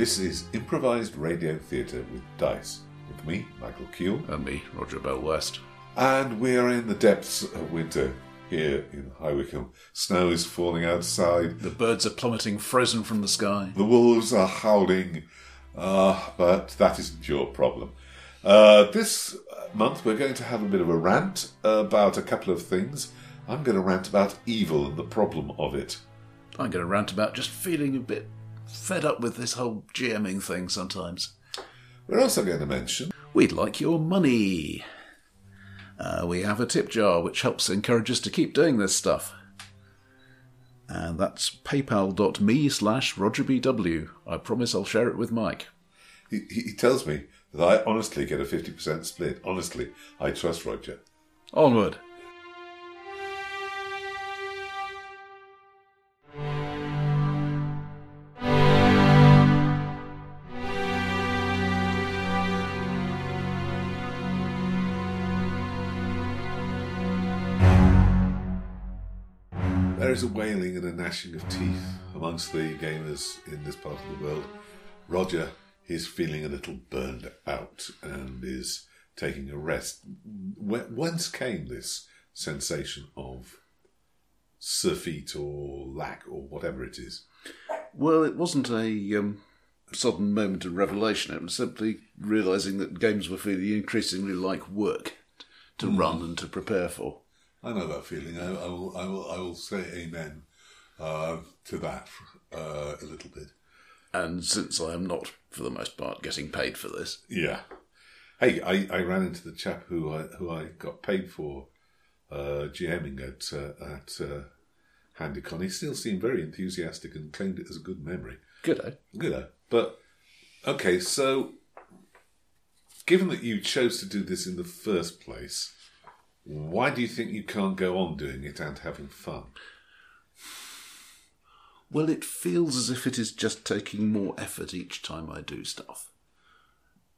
This is improvised radio theatre with dice. With me, Michael Cule, And me, Roger Bell West. and we are in the depths of winter here in High Wycombe. Snow is falling outside. The birds are plummeting frozen from the sky. The wolves are howling, uh, but that isn't your problem. Uh, this month we're going to have a bit of a rant about a couple of things. I'm going to rant about evil and the problem of it. I'm going to rant about just feeling a bit fed up with this whole GMing thing sometimes. We're also going to mention We'd like your money. Uh, we have a tip jar which helps encourage us to keep doing this stuff. And that's paypal.me slash rogerbw. I promise I'll share it with Mike. He, he he tells me that I honestly get a 50% split. Honestly, I trust Roger. Onward. Is a wailing and a gnashing of teeth amongst the gamers in this part of the world. Roger is feeling a little burned out and is taking a rest. Wh- Whence came this sensation of surfeit or lack or whatever it is? Well, it wasn't a um, sudden moment of revelation. It was simply realizing that games were feeling increasingly like work to run and to prepare for. I know that feeling. I, I will. I will. I will say amen uh, to that uh, a little bit. And since I am not, for the most part, getting paid for this, Yeah. Hey, I, I ran into the chap who I who I got paid for uh, GMing at uh, at uh, Handycon. He still seemed very enthusiastic and claimed it as a good memory. good, eh? Good, though. But okay, so given that you chose to do this in the first place, why do you think you can't go on doing it and having fun? Well, it feels as if it is just taking more effort each time I do stuff.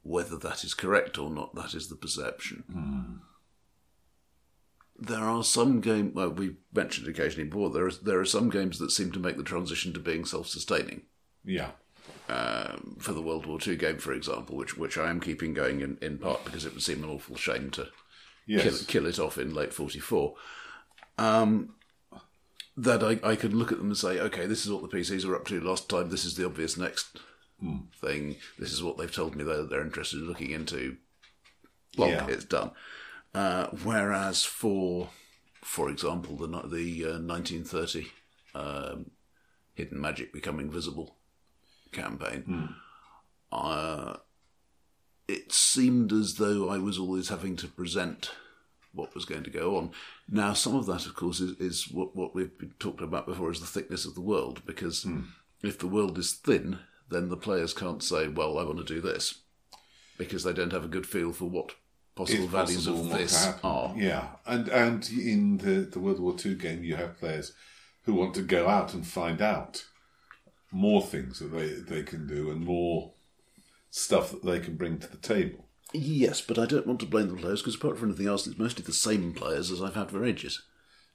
Whether that is correct or not, that is the perception. There are some games, well, we mentioned occasionally before, there are, there are some games that seem to make the transition to being self sustaining. Yeah. um, for the World War II game, for example, which which I am keeping going in, in part because it would seem an awful shame to Yes. kill, kill it off in late 44. Um, that I, I can look at them and say, okay, this is what the PCs are up to last time, this is the obvious next thing, this is what they've told me they're, they're interested in looking into. Well, Yeah. it's done. Uh, whereas for, for example, the, the uh, 1930 um, Hidden Magic Becoming Visible campaign, uh, it seemed as though I was always having to present what was going to go on. Now, some of that, of course, is, is what, what we've been talking about before is the thickness of the world, because hmm. if the world is thin, then the players can't say, well, I want to do this, because they don't have a good feel for what possible It's values possible of this are. Yeah, and and in the the World War II game, you have players who want to go out and find out more things that they they can do and more stuff that they can bring to the table. Yes, but I don't want to blame the players, because apart from anything else, it's mostly the same players as I've had for ages.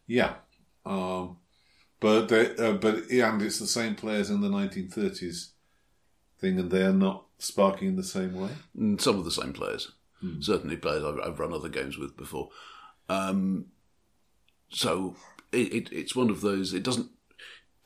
Yeah, um, but they, uh, but and it's the same players in the 1930s thing, and they are not sparking in the same way. Mm, Some of the same players. Certainly players I've, I've run other games with before. Um, so it, it, it's one of those. It doesn't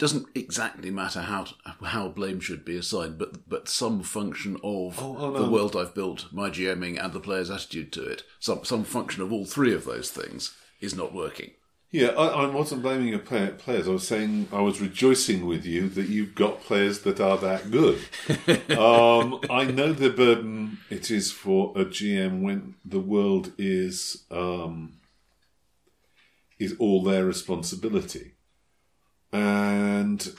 doesn't exactly matter how how blame should be assigned, but but some function of Oh, oh, the world I've built, my GMing, and the players' attitude to it, some some function of all three of those things is not working. Yeah, I, I wasn't blaming your play, players. I was saying I was rejoicing with you that you've got players that are that good. um, I know the burden it is for a GM when the world is um, is all their responsibility, and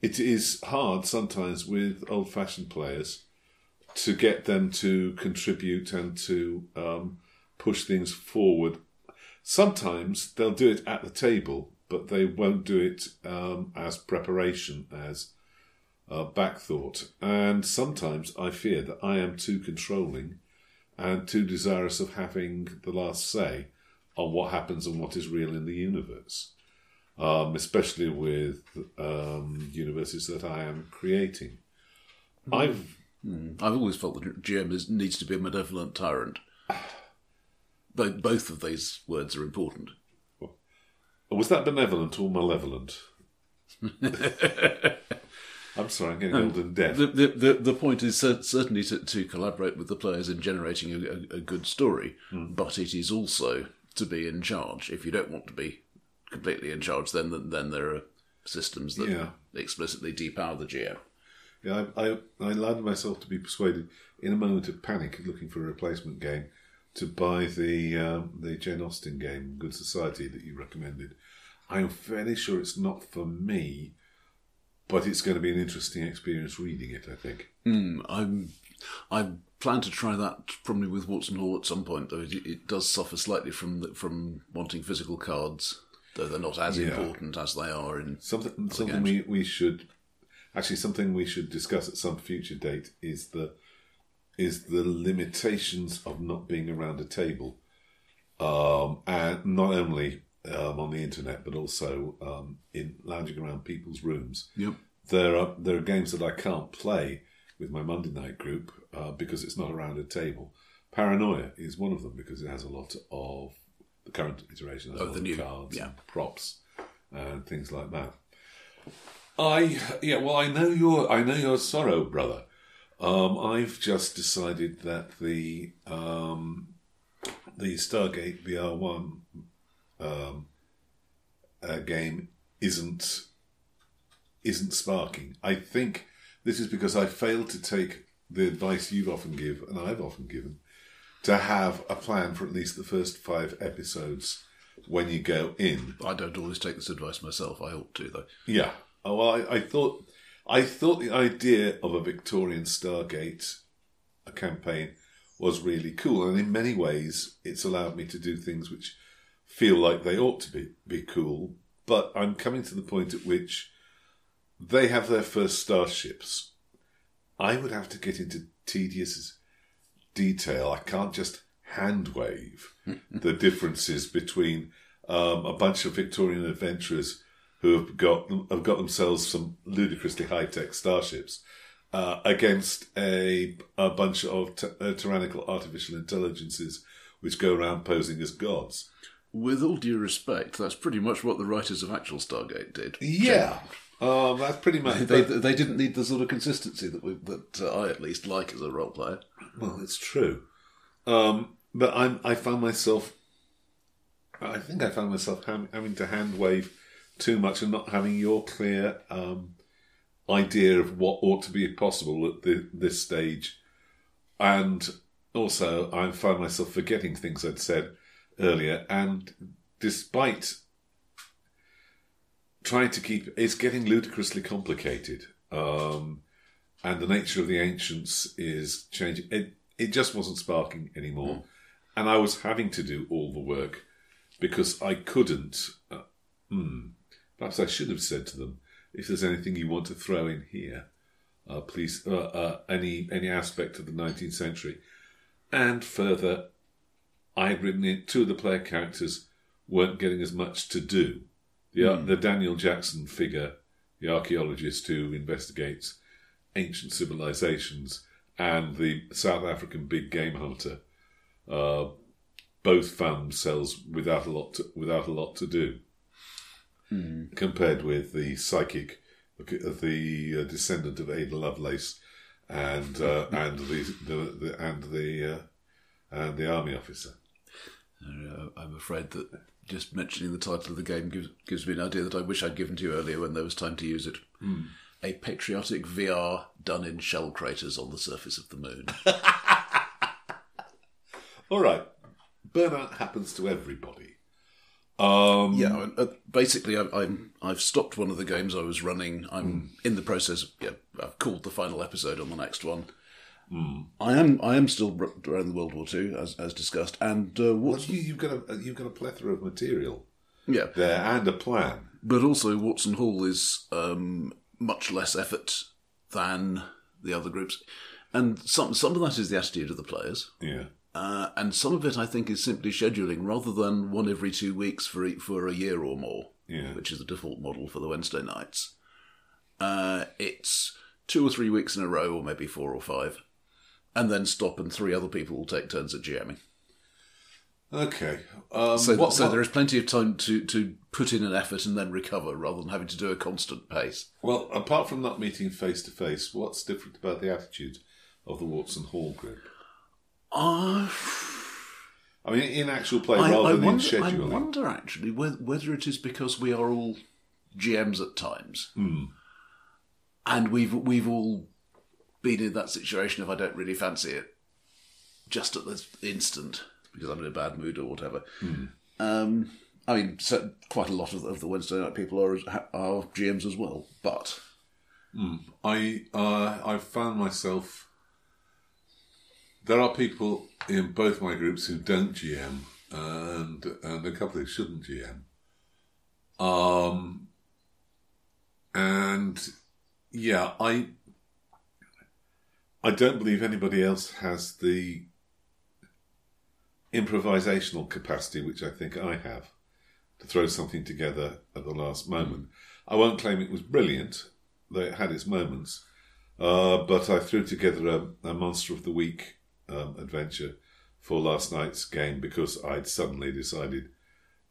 it is hard sometimes with old-fashioned players to get them to contribute and to um, push things forward sometimes they'll do it at the table, but they won't do it um, as preparation, as uh, back thought. And sometimes I fear that I am too controlling and too desirous of having the last say on what happens and what is real in the universe. Um, especially with um, universes that I am creating. I've I've always felt that GM is, needs to be a malevolent tyrant. Both, both of these words are important. was that benevolent or malevolent? I'm sorry, I'm getting old and deaf. The, the, the, the point is cer- certainly to, to collaborate with the players in generating a, a, a good story, but it is also to be in charge. If you don't want to be completely in charge, then then there are systems that Yeah. explicitly depower the GM. Yeah, I, I, I allowed myself to be persuaded in a moment of panic, looking for a replacement game, to buy the um, the Jane Austen game, Good Society, that you recommended. I'm fairly sure it's not for me, but it's going to be an interesting experience reading it. I think. Mm, I'm I plan to try that probably with Watson Hall at some point, though it, it does suffer slightly from the, from wanting physical cards, though they're not as Yeah. important as they are in. Something something we, we should actually something we should discuss at some future date is the is the limitations of not being around a table, um, and not only um, on the internet but also um, in lounging around people's rooms. Yep. There are there are games that I can't play with my Monday night group uh, because it's not around a table. Paranoia is one of them because it has a lot of the current iteration lot the new- cards yeah. and props and things like that. I yeah, well, I know your I know your sorrow, brother. Um, I've just decided that the um, the Stargate VR one um, uh, game isn't isn't sparking. I think this is because I failed to take the advice you've often give and I've often given to have a plan for at least the first five episodes when you go in. I don't always take this advice myself. I ought to, though. Yeah. Oh, well, I, I thought I thought the idea of a Victorian Stargate a campaign was really cool, and in many ways, it's allowed me to do things which feel like they ought to be be cool. But I'm coming to the point at which they have their first starships. I would have to get into tedious detail. I can't just hand wave the differences between um, a bunch of Victorian adventurers who have got have got themselves some ludicrously high tech starships uh, against a a bunch of t- uh, tyrannical artificial intelligences which go around posing as gods. With all due respect, that's pretty much what the writers of actual Stargate did. Yeah, um, that's pretty much. They, they didn't need the sort of consistency that we, that uh, I at least like as a role player. Well, it's true. Um, but I'm, I found myself, I think I found myself ham- having to hand wave too much and not having your clear um, idea of what ought to be possible at the, this stage. And also, I found myself forgetting things I'd said earlier. And despite trying to keep, it's getting ludicrously complicated. Um, and the nature of the ancients is changing. It it just wasn't sparking anymore, and I was having to do all the work because I couldn't. Uh, hmm, perhaps I should have said to them, if there's anything you want to throw in here, uh, please, uh, uh, any any aspect of the 19th century, and further, I had written in two of the player characters weren't getting as much to do. The the Daniel Jackson figure, the archaeologist who investigates ancient civilizations and the South African big game hunter uh, both found themselves without a lot to, without a lot to do. Compared with the psychic the uh, descendant of Ada Lovelace and uh, and the, the, the and the uh, and the army officer. Uh, I'm afraid that just mentioning the title of the game gives, gives me an idea that I wish I'd given to you earlier when there was time to use it. A patriotic VR done in shell craters on the surface of the moon. All right, burnout happens to everybody. Um, yeah, uh, basically, I, I'm I've stopped one of the games I was running. I'm in the process. Of, yeah, I've called the final episode on the next one. I am I am still around the World War Two as as discussed, and uh, Well, you, you've got a you've got a plethora of material yeah, there and a plan. but also Watson Hall is um, much less effort than the other groups, and some some of that is the attitude of the players, Yeah. uh, and some of it I think is simply scheduling rather than one every two weeks for for a year or more, Yeah. which is the default model for the Wednesday nights. uh, it's two or three weeks in a row, or maybe four or five, and then stop, and three other people will take turns at GMing. Okay. Um, So, what- so what- there is plenty of time to, to put in an effort and then recover, rather than having to do a constant pace. well, apart from not meeting face to face, what's different about the attitude of the Watson Hall group? Uh, I mean, in actual play I, rather I than wonder, in scheduling. I wonder actually whether, whether it is because we are all GMs at times, Hmm. and we've we've all been in that situation. If I don't really fancy it, just at this instant because I'm in a bad mood or whatever. Hmm. Um, I mean, so quite a lot of, of the Wednesday night people are are GMs as well, but I uh, I found myself. There are people in both my groups who don't GM, and and a couple who shouldn't GM. Um, and yeah, I I don't believe anybody else has the improvisational capacity which I think I have to throw something together at the last moment. I won't claim it was brilliant, though it had its moments. Uh, but I threw together a, a Monster of the Week um, adventure for last night's game because I'd suddenly decided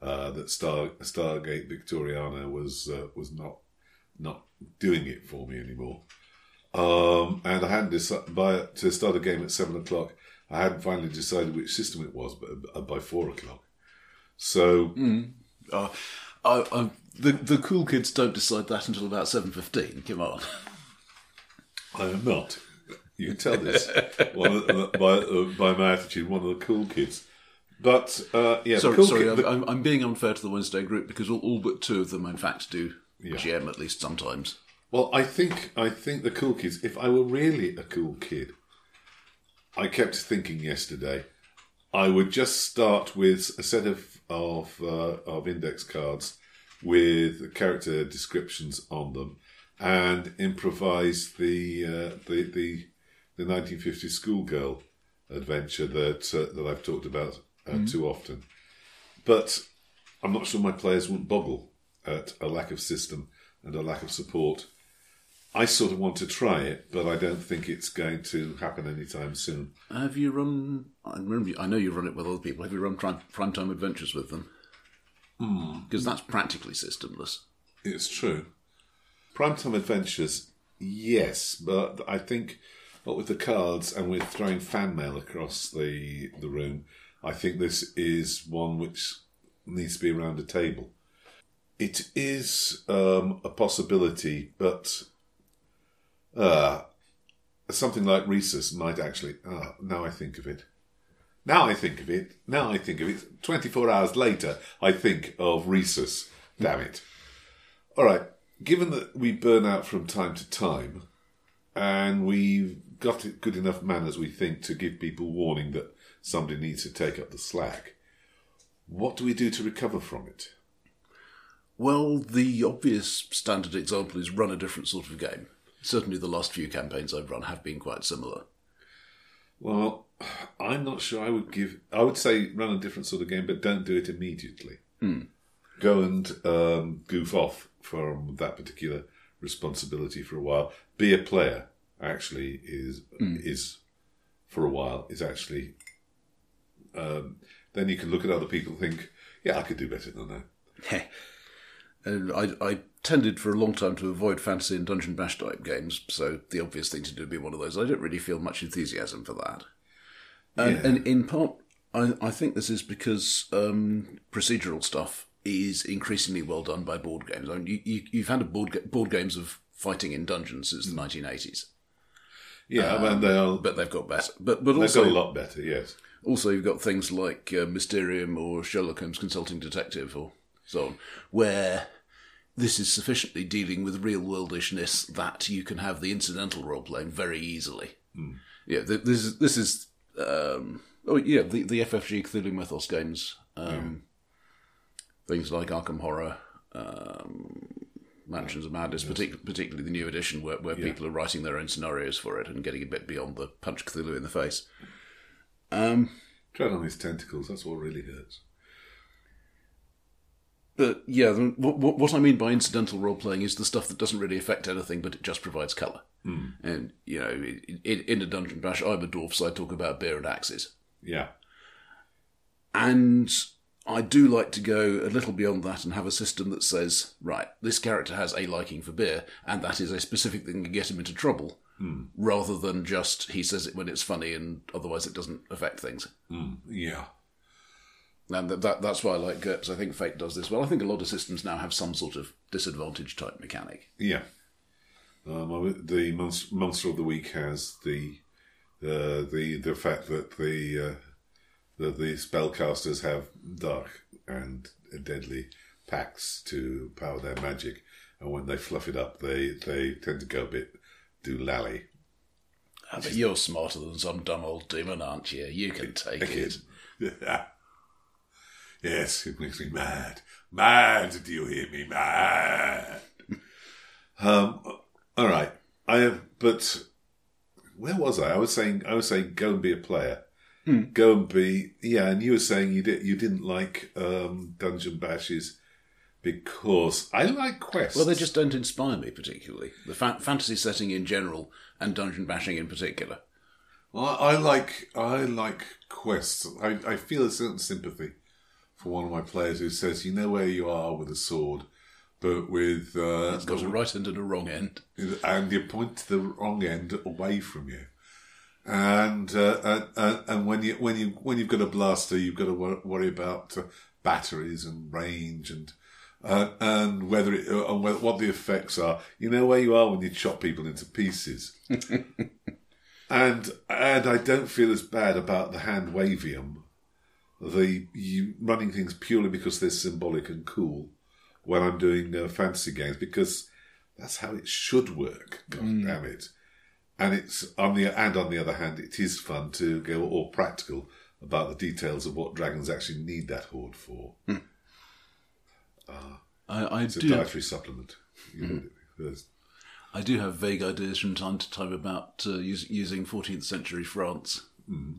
uh, that Star Stargate Victoriana was uh, was not not doing it for me anymore. Um, and I hadn't decided by to start a game at seven o'clock. I hadn't finally decided which system it was, but uh, by four o'clock. So uh, I, I, the the cool kids don't decide that until about seven fifteen. Come on. I am not. You can tell this the, by, uh, by my attitude. One of the cool kids, but uh, yeah, Sorry, cool sorry, kid- I'm, I'm, I'm being unfair to the Wednesday group because all, all but two of them, in fact, do Yeah. GM at least sometimes. Well, I think I think the cool kids. If I were really a cool kid, I kept thinking yesterday, I would just start with a set of of uh, of index cards with character descriptions on them, and improvise the uh, the the the 1950s schoolgirl adventure that uh, that I've talked about uh, too often. But I'm not sure my players wouldn't boggle at a lack of system and a lack of support. I sort of want to try it, but I don't think it's going to happen anytime soon. Have you run? I remember. you- I know you've run it with other people. Have you run prime, primetime adventures with them? Because that's practically systemless. It's true. Primetime Adventures, yes, but I think what with the cards and with throwing fan mail across the the room, I think this is one which needs to be around a table. It is um, a possibility, but uh, something like Rhesus might actually. Ah, now I think of it. Now I think of it. Now I think of it. 24 hours later, I think of Rhesus. Damn it. All right. Given that we burn out from time to time, and we've got it good enough manners, we think, to give people warning that somebody needs to take up the slack, what do we do to recover from it? Well, the obvious standard example is run a different sort of game. Certainly, the last few campaigns I've run have been quite similar. Well, I'm not sure I would give. I would say run a different sort of game, but don't do it immediately. Go and um, goof off from that particular responsibility for a while. Be a player. Actually, is is for a while is actually. Um, then you can look at other people, and think, yeah, I could do better than that. And I, I tended for a long time to avoid fantasy and dungeon bash type games, so the obvious thing to do would be one of those. I don't really feel much enthusiasm for that. And, Yeah. and in part, I, I think this is because um, procedural stuff is increasingly well done by board games. I mean, you, you, you've had a board, ga- board games of fighting in dungeons since the 1980s, Yeah, I mean, they are. but they've got better. But, but They've also, got a lot better. Yes. also, you've got things like uh, Mysterium or Sherlock Holmes Consulting Detective or so on, where this is sufficiently dealing with real worldishness that you can have the incidental role playing very easily. Yeah, th- this is this is um, oh yeah the the FFG Cthulhu Mythos games, um, things like Arkham Horror. Um, Mansions of Madness, partic- particularly the new edition, where, where people are writing their own scenarios for it and getting a bit beyond the punch Cthulhu in the face. Um, Tread on his tentacles. That's what really hurts. But yeah, what, what, I mean by incidental role playing is the stuff that doesn't really affect anything, but it just provides color. Mm. And you know, in, in a dungeon bash, I'm a dwarf, so I talk about beer and axes. Yeah. And I do like to go a little beyond that and have a system that says, right, this character has a liking for beer, and that is a specific thing that can get him into trouble, rather than just he says it when it's funny and otherwise it doesn't affect things. Yeah. And that, that that's why I like GURPS. I think Fate does this well. I think a lot of systems now have some sort of disadvantage type mechanic. Yeah. Um, the monster, monster of the week has the uh, the the fact that the uh, that the spellcasters have dark and deadly packs to power their magic, and when they fluff it up, they they tend to go a bit do lally. Ah, but you're smarter than some dumb old demon, aren't you? You can take it. yes, it makes me mad. Mad, do you hear me? Mad. um, all right. I have, but where was I? I was saying, I was saying, go and be a player. Go and be, yeah. And you were saying you did, you didn't like um, dungeon bashes because I like quests. Well, they just don't inspire me particularly. The fa- fantasy setting in general and dungeon bashing in particular. I, I like I like quests. I, I feel a certain sympathy for one of my players who says, "You know where you are with a sword, but with uh, It's got a right end and a wrong end. and you point to the wrong end away from you." And, uh, and and and when you when you when you've got a blaster, you've got to worry about uh, batteries and range and uh, and whether it, uh, and wh- what the effects are. You know where you are when you chop people into pieces. and and I don't feel as bad about the hand wavium, the running things purely because they're symbolic and cool when I'm doing uh, fantasy games because that's how it should work. God mm. damn it! And it's on the and on the other hand, it is fun to go all practical about the details of what dragons actually need that hoard for. Hmm. Uh, I, I It's a do. dietary supplement. You hmm. heard. I do have vague ideas from time to time about uh, us- using 14th century France. Hmm.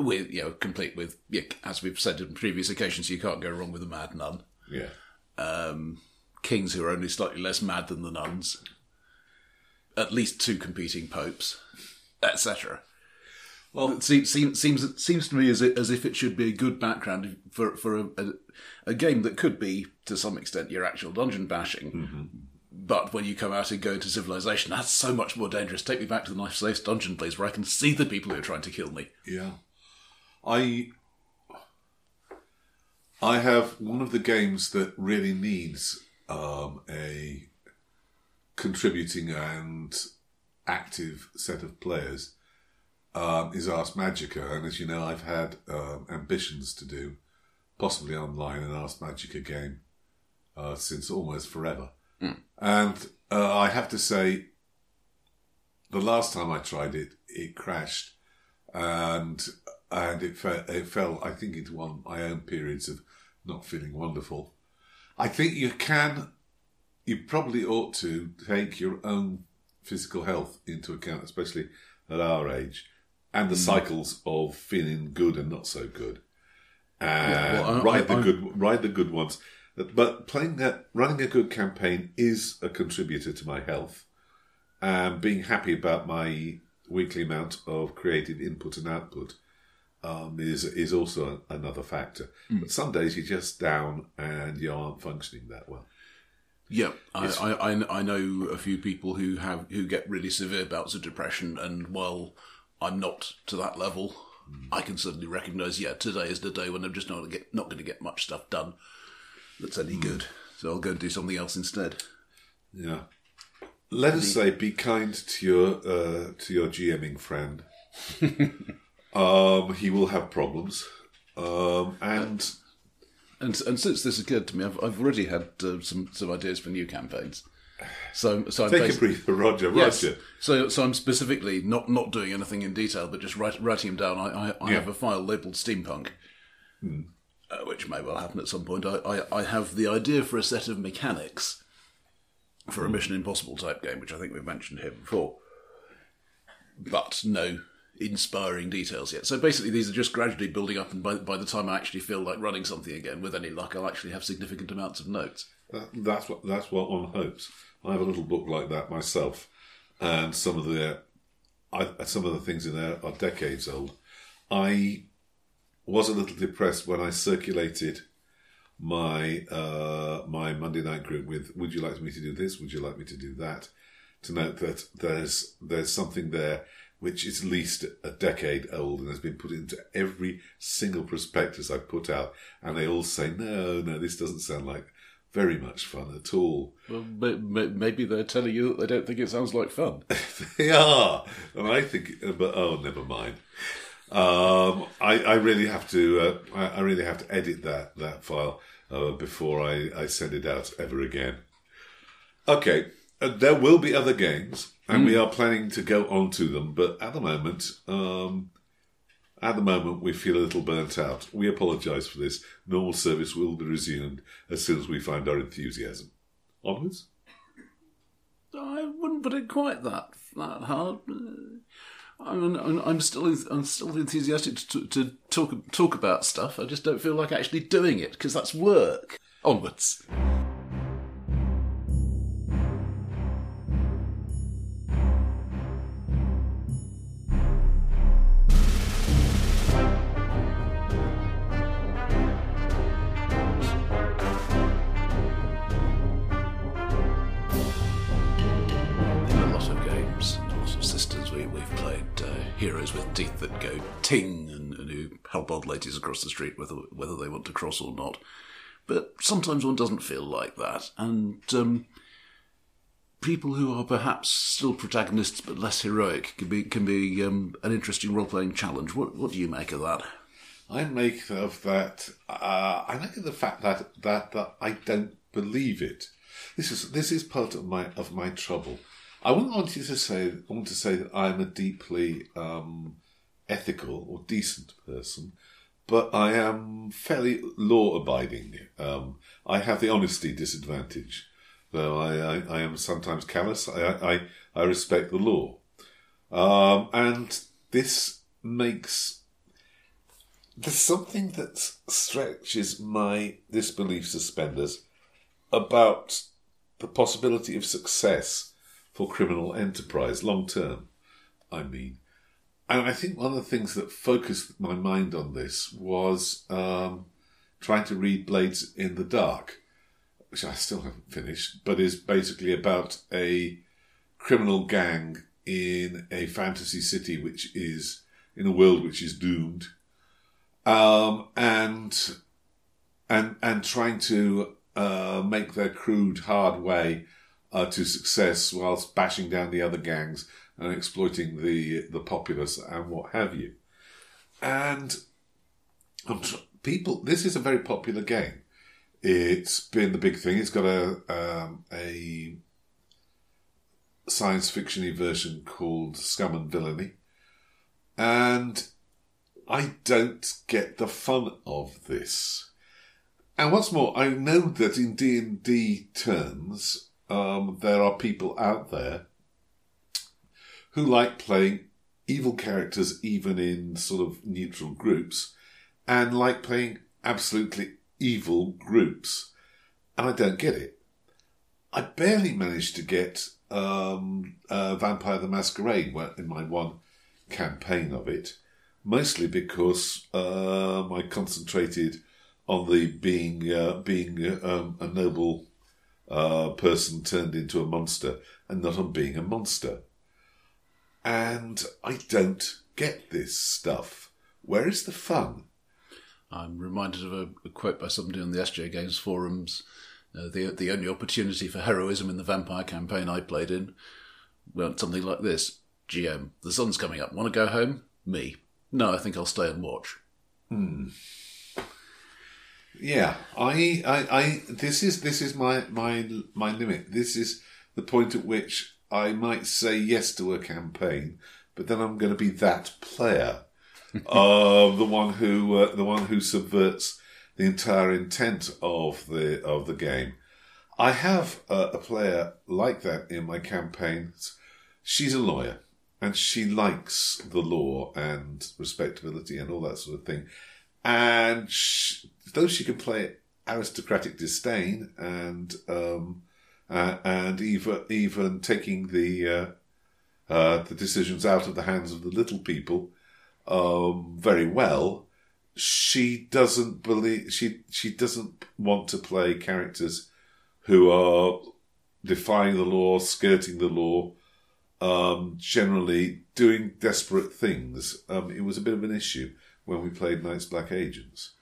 With you know, complete with yeah, as we've said on previous occasions, you can't go wrong with a mad nun. Yeah. Um, kings who are only slightly less mad than the nuns. At least two competing popes, etc. Well, it seems seems seems, to me as if, as if it should be a good background for for a, a, a game that could be to some extent your actual dungeon bashing. Mm-hmm. But when you come out and go into civilization, that's so much more dangerous. Take me back to the Knife safe dungeon, please, where I can see the people who are trying to kill me. Yeah. I I have one of the games that really needs um, a contributing and active set of players um, is Ars Magica, and as you know, I've had um, ambitions to do possibly online an Ars Magica game uh, since almost forever, and uh, I have to say, the last time I tried it, it crashed. And and it fell, it fell I think into one of my own periods of not feeling wonderful. I think you can, you probably ought to take your own physical health into account, especially at our age, and the mm. cycles of feeling good and not so good, and well, I- ride I- the I- good, ride the good ones. But playing that, running a good campaign is a contributor to my health and being happy about my weekly amount of creative input and output um, is is also another factor. But some days you're just down and you aren't functioning that well. Yeah, I, I, I, know a few people who have who get really severe bouts of depression, and while I'm not to that level, I can certainly recognise. Yeah, today is the day when I'm just not gonna get not going to get much stuff done that's any good. So I'll go and do something else instead. Yeah. Let us say, be kind to your uh, to your GMing friend. um, he will have problems, um, and And and since this occurred to me, I've I've already had uh, some some ideas for new campaigns. So so I'm take a basi- breather, Roger. Yes. Roger. So, so I'm specifically not not doing anything in detail, but just write, writing them down. I, I, I have a file labelled steampunk, uh, which may well happen at some point. I, I, I have the idea for a set of mechanics for a Mission Impossible type game, which I think we've mentioned here before. But no inspiring details yet. So basically, these are just gradually building up, and by, by the time I actually feel like running something again, with any luck, I'll actually have significant amounts of notes. That, that's what that's what one hopes. I have a little book like that myself, and some of the I, some of the things in there are decades old. I was a little depressed when I circulated my uh, my Monday night group with "Would you like me to do this? Would you like me to do that?" To note that there's there's something there which is at least a decade old and has been put into every single prospectus I've put out, and they all say, "No, no, this doesn't sound like very much fun at all." Well, maybe they're telling you that they don't think it sounds like fun. they are, and I think, but oh, never mind. Um, I, I, really have to. Uh, I, I, really have to edit that that file uh, before I, I, send it out ever again. Okay, there will be other games, and mm. we are planning to go on to them. But at the moment, um, at the moment, we feel a little burnt out. We apologise for this. Normal service will be resumed as soon as we find our enthusiasm. Onwards. I wouldn't put it quite that that hard. I'm, I'm still I'm still enthusiastic to, to talk talk about stuff. I just don't feel like actually doing it because that's work. Onwards. Ting and, and who help old ladies across the street whether whether they want to cross or not. But sometimes one doesn't feel like that, and um, people who are perhaps still protagonists but less heroic can be can be um, an interesting role playing challenge. What what do you make of that? I make of that. Uh, I make of the fact that, that that I don't believe it. This is this is part of my of my trouble. I wouldn't want you to say I want to say that I'm a deeply um, ethical or decent person, but I am fairly law abiding. Um, I have the honesty disadvantage, though I, I, I am sometimes callous. I, I, I respect the law, um, and this makes there's something that stretches my disbelief suspenders about the possibility of success for criminal enterprise, long term, I mean. And I think one of the things that focused my mind on this was um, trying to read Blades in the Dark, which I still haven't finished, but is basically about a criminal gang in a fantasy city which is in a world which is doomed, um, and and and trying to uh, make their crude, hard way uh, to success whilst bashing down the other gangs and exploiting the the populace and what have you. And people, this is a very popular game. It's been the big thing. It's got a um, a science fictiony version called Scum and Villainy, and I don't get the fun of this. And what's more, I know that in D and D terms, um, there are people out there who like playing evil characters even in sort of neutral groups and like playing absolutely evil groups. And I don't get it. I barely managed to get um, uh, Vampire the Masquerade in my one campaign of it, mostly because um, I concentrated on the being uh, being um, a noble uh, person turned into a monster and not on being a monster. And I don't get this stuff. Where is the fun? I'm reminded of a, a quote by somebody on the SJ Games forums. Uh, the the only opportunity for heroism in the vampire campaign I played in went something like this: GM, the sun's coming up. Want to go home? Me. No, I think I'll stay and watch. Hmm. Yeah, I, I, I, this is this is my my my limit. This is the point at which I might say yes to a campaign, but then I'm going to be that player, of the one who uh, the one who subverts the entire intent of the of the game. I have a, a player like that in my campaigns. She's a lawyer, and she likes the law and respectability and all that sort of thing. And she, though she can play aristocratic disdain and um, uh, and even even taking the uh, uh, the decisions out of the hands of the little people um, very well, she doesn't believe she she doesn't want to play characters who are defying the law, skirting the law, um, generally doing desperate things. Um, it was a bit of an issue when we played Night's Black Agents.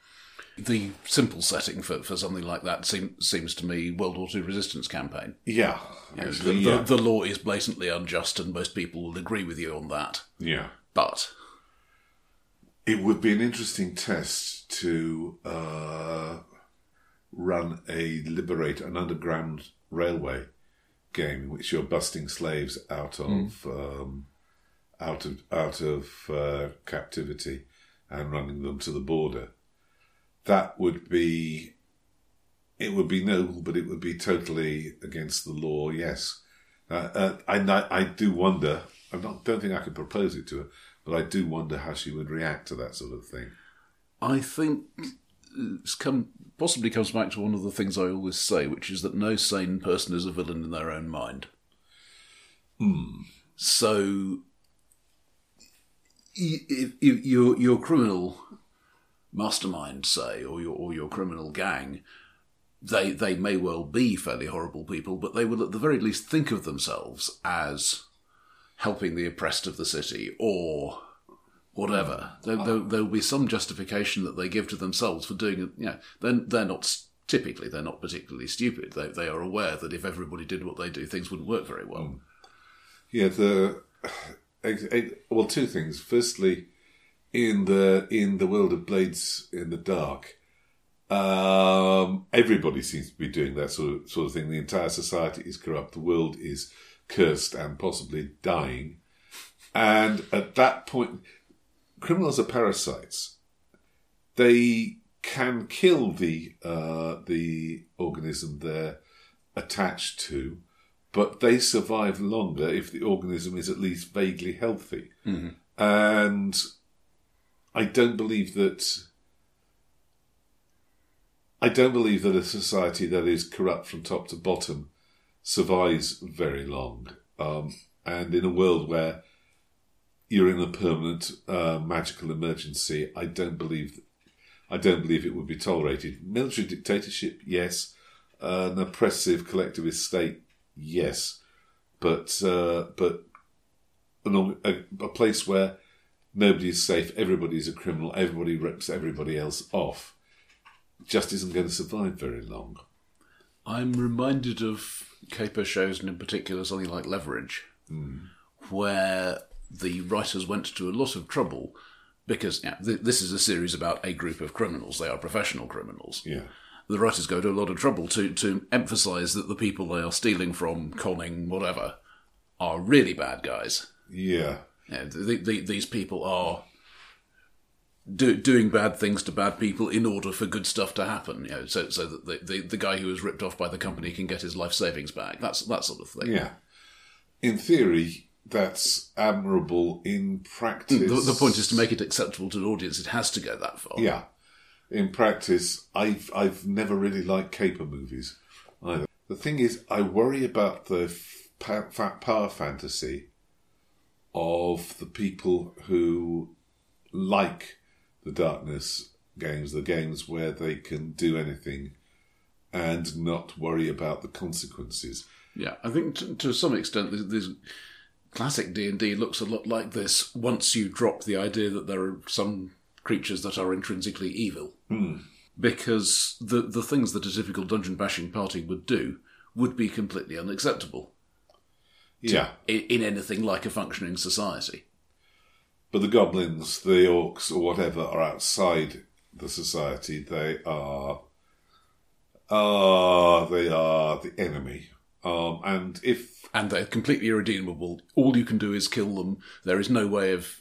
The simple setting for, for something like that seem, seems to me World War II resistance campaign. Yeah, You know, the, yeah. the, the law is blatantly unjust, and most people will agree with you on that. yeah. But It would be an interesting test to uh, run a liberate an underground railway game in which you're busting slaves out of um, out of out of uh, captivity and running them to the border. That would be it would be noble, but it would be totally against the law. Yes, uh, uh, I I do wonder. I don't think I could propose it to her, but I do wonder how she would react to that sort of thing. I think it's come possibly comes back to one of the things I always say, which is that no sane person is a villain in their own mind. So, y- if, if your your criminal mastermind, say, or your or your criminal gang, they they may well be fairly horrible people, but they will at the very least think of themselves as helping the oppressed of the city or whatever. There, there, there will be some justification that they give to themselves for doing it. You know, they're, they're not typically they're not particularly stupid. They they are aware that if everybody did what they do, things wouldn't work very well. Mm. Yeah, the well, two things. Firstly, in the in the world of Blades in the Dark, um, everybody seems to be doing that sort of, sort of thing. The entire society is corrupt. The world is cursed and possibly dying. And at that point, criminals are parasites. They can kill the uh, the organism they're attached to, but they survive longer if the organism is at least vaguely healthy. And I don't believe that. I don't believe that a society that is corrupt from top to bottom survives very long. Um, and in a world where you're in a permanent uh, magical emergency, I don't believe. I don't believe it would be tolerated. Military dictatorship, yes. Uh, an oppressive collectivist state, yes. But uh, but an, a, a place where nobody is safe, everybody's a criminal, everybody rips everybody else off, just isn't going to survive very long. I'm reminded of caper shows, and in particular something like Leverage, hmm. where the writers went to a lot of trouble because yeah, th- this is a series about a group of criminals. They are professional criminals. Yeah. The writers go to a lot of trouble to, to emphasise that the people they are stealing from, conning, whatever, are really bad guys. Yeah. You know, the, the, these people are do, doing bad things to bad people in order for good stuff to happen. You know, so so that the, the, the guy who was ripped off by the company can get his life savings back. That's that sort of thing. Yeah. In theory, that's admirable. In practice, mm, The, the point is to make it acceptable to an audience. It has to go that far. Yeah. In practice, I've I've never really liked caper movies either. The thing is, I worry about the f- pa- fa- power fantasy of the people who like the darkness games, the games where they can do anything and not worry about the consequences. Yeah, I think to, to some extent, this, this classic D and D looks a lot like this. Once you drop the idea that there are some creatures that are intrinsically evil, hmm. because the the things that a typical dungeon bashing party would do would be completely unacceptable Yeah. in, in anything like a functioning society. But the goblins, the orcs, or whatever are outside the society. They are, uh, they are the enemy. Um, and if And they're completely irredeemable. All you can do is kill them. There is no way of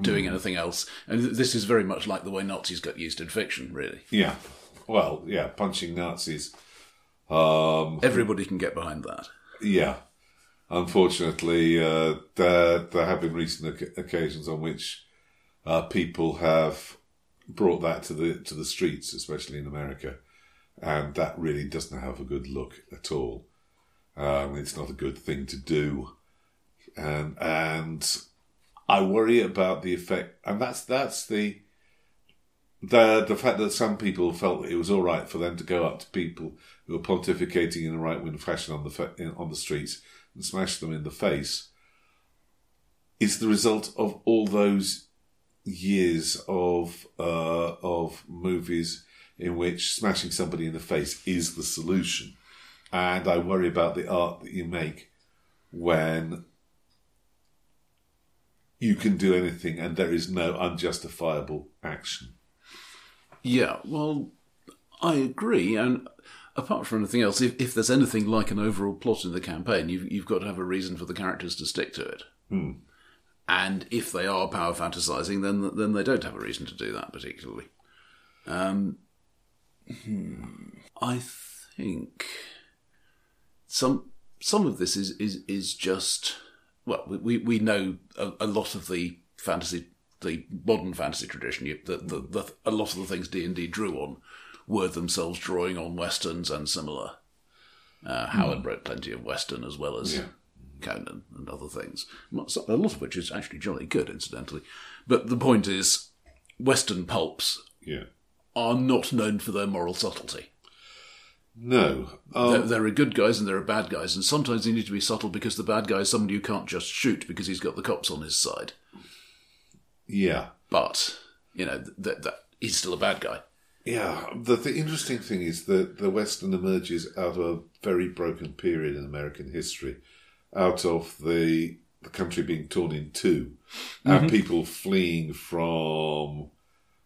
doing anything else. And th- this is very much like the way Nazis got used in fiction, really. yeah, well, yeah, punching Nazis. Um, Everybody can get behind that. yeah, unfortunately, uh, there there have been recent oc- occasions on which uh, people have brought that to the to the streets, especially in America, and that really doesn't have a good look at all. Um, it's not a good thing to do, and and I worry about the effect, and that's that's the the the fact that some people felt it was all right for them to go up to people who were pontificating in a right wing fashion on the on the streets and smash them in the face is the result of all those years of uh, of movies in which smashing somebody in the face is the solution, and I worry about the art that you make when you can do anything and there is no unjustifiable action. Yeah, well, I agree. And apart from anything else, if, if there's anything like an overall plot in the campaign, you've, you've got to have a reason for the characters to stick to it. And if they are power fantasizing, then then they don't have a reason to do that particularly. Um, hmm, I think some some of this is is is just well, we we know a, a lot of the fantasy, the modern fantasy tradition. The, the, the, a lot of the things D and D drew on were themselves drawing on westerns and similar. Uh, Howard wrote plenty of western as well as Yeah. And other things. A lot of which is actually jolly good, incidentally. But the point is, western pulps Yeah. are not known for their moral subtlety. No. Um, There, there are good guys and there are bad guys, and sometimes they need to be subtle because the bad guy is somebody you can't just shoot because he's got the cops on his side. yeah. But you know that that he's still a bad guy. Yeah, the, the interesting thing is that the Western emerges out of a very broken period in American history, out of the the country being torn in 2 and people fleeing from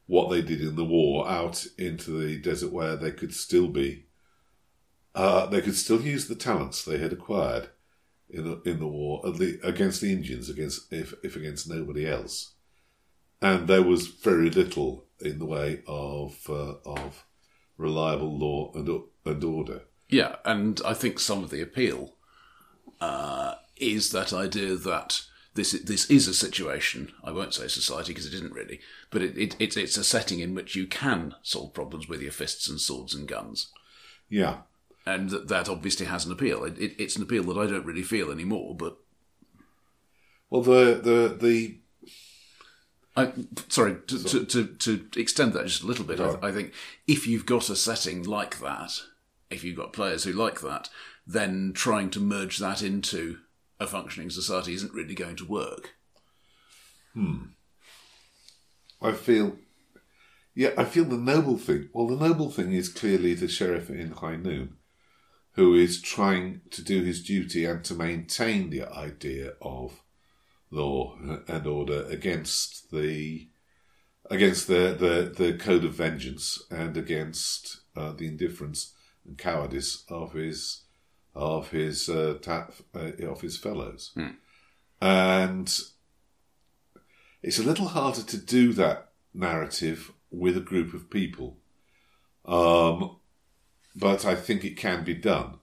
what they did in the war out into the desert where they could still be, uh, they could still use the talents they had acquired in the, in the war at le- against the Indians, against if, if against nobody else and there was very little in the way of uh, of reliable law and and order. Yeah, and I think some of the appeal uh, is that idea that this this is a situation. I won't say society because it isn't really, but it, it, it's it's a setting in which you can solve problems with your fists and swords and guns, Yeah, and that, that obviously has an appeal. It, it, it's an appeal that I don't really feel anymore. But well, the the the I, sorry to, to, to to extend that just a little bit. Sure. I, I think if you've got a setting like that, if you've got players who like that, then trying to merge that into a functioning society isn't really going to work. Hmm. I feel, yeah, I feel the noble thing. Well, the noble thing is clearly the sheriff in High Noon, who is trying to do his duty and to maintain the idea of law and order against the against the the, the code of vengeance and against uh, the indifference and cowardice of his of his uh, ta- uh, of his fellows, and it's a little harder to do that narrative with a group of people, um, but I think it can be done.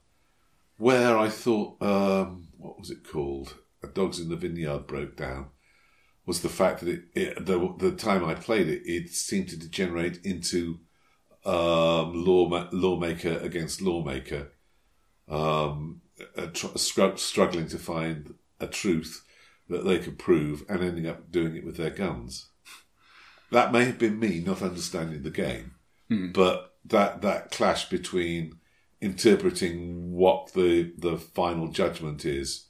Where I thought, um, what was it called? A Dogs in the Vineyard broke down was the fact that it, it the, the time I played it, it seemed to degenerate into um, law lawmaker against lawmaker, um, a tr- str- struggling to find a truth that they could prove, and ending up doing it with their guns. That may have been me not understanding the game, but that that clash between interpreting what the the final judgment is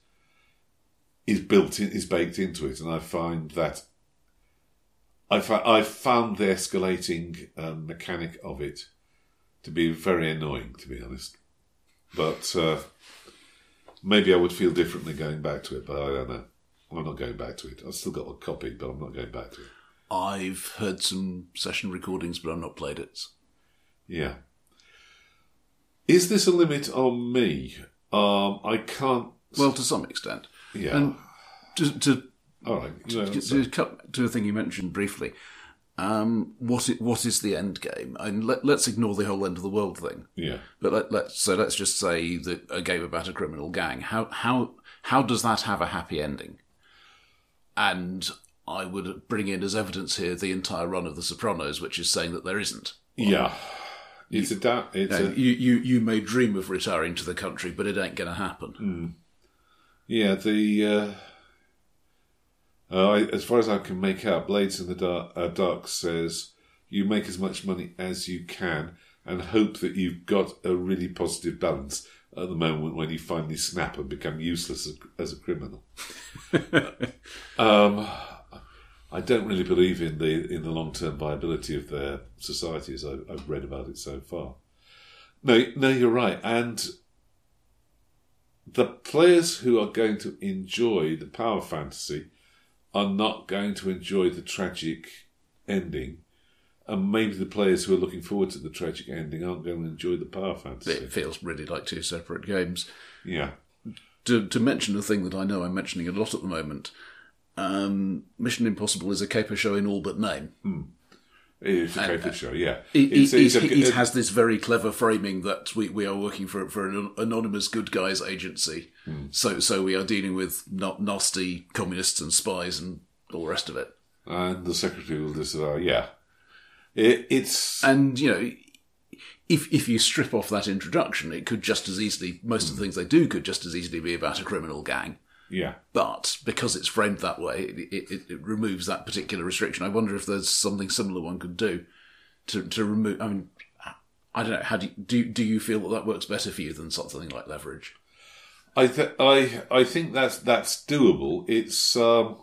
is built in, is baked into it, and I find that I fa- I found the escalating um, mechanic of it to be very annoying, to be honest. But uh, maybe I would feel differently going back to it, but I don't know. I'm not going back to it. I've still got a copy, but I'm not going back to it. I've heard some session recordings, but I've not played it. Yeah. Is this a limit on me? Um, I can't. Well, to some extent. Yeah. And to, to, All right. You to, to cut to a thing you mentioned briefly, um, what i- what is the end game? And let, let's ignore the whole end of the world thing. yeah. But let, let's so let's just say that a game about a criminal gang. How how how does that have a happy ending? And I would bring in as evidence here the entire run of The Sopranos, which is saying that there isn't. Yeah. It's a da- it's Now, a you, you, you may dream of retiring to the country, but it ain't going to happen. Hmm. Yeah the uh, uh, I, as far as I can make out, Blades in the Dark, uh, Dark says you make as much money as you can and hope that you've got a really positive balance at the moment when you finally snap and become useless as, as a criminal. um, I don't really believe in the in the long term viability of their society as I, I've read about it so far. No, no, you're right, and the players who are going to enjoy the power fantasy are not going to enjoy the tragic ending. And maybe the players who are looking forward to the tragic ending aren't going to enjoy the power fantasy. It feels really like two separate games. Yeah. To, to mention a thing that I know I'm mentioning a lot at the moment, um, Mission Impossible is a caper show in all but name. It's a caper show, yeah. It, It's- it- it's a- it- it has this very clever framing that we, we are working for for an anonymous good guys agency. Hmm. So so we are dealing with not nasty communists and spies and all the rest of it. and the secretary will disavow, yeah. It, it's And you know, if if you strip off that introduction, it could just as easily most of the things they do could just as easily be about a criminal gang. Yeah. But because it's framed that way, it, it, it removes that particular restriction. I wonder if there's something similar one could do to to remove. I mean, I don't know. How do you, do do you feel that that works better for you than something like leverage? I th- I I think that's that's doable. It's um,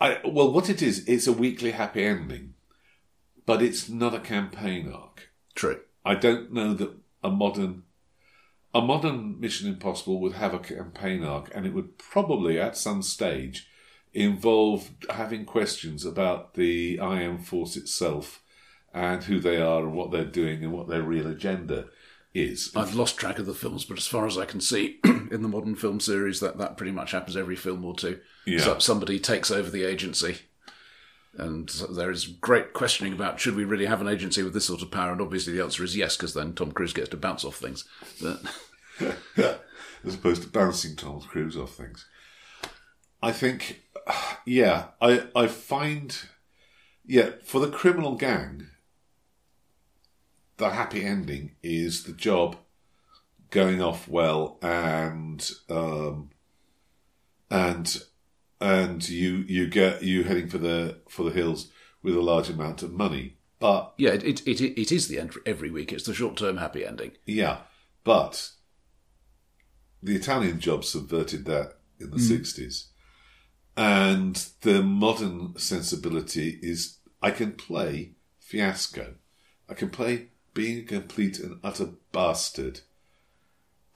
I well, what it is, it's a weekly happy ending, but it's not a campaign arc. True. I don't know that a modern a modern Mission Impossible would have a campaign arc, and it would probably at some stage involve having questions about the IM Force itself and who they are and what they're doing and what their real agenda is. I've lost track of the films, but as far as I can see in the modern film series, that that pretty much happens every film or two. Yeah. So somebody takes over the agency. And there is great questioning about should we really have an agency with this sort of power? And obviously the answer is yes, because then Tom Cruise gets to bounce off things. But as opposed to bouncing Tom Cruise off things. I think, yeah, I I find, yeah, for the criminal gang, the happy ending is the job going off well and um, and and you you get you heading for the for the hills with a large amount of money, but yeah, it it, it, it is the end every week. It's the short term happy ending. Yeah, but the Italian job subverted that in the mm. 60s. And the modern sensibility is I can play fiasco. I can play being a complete and utter bastard,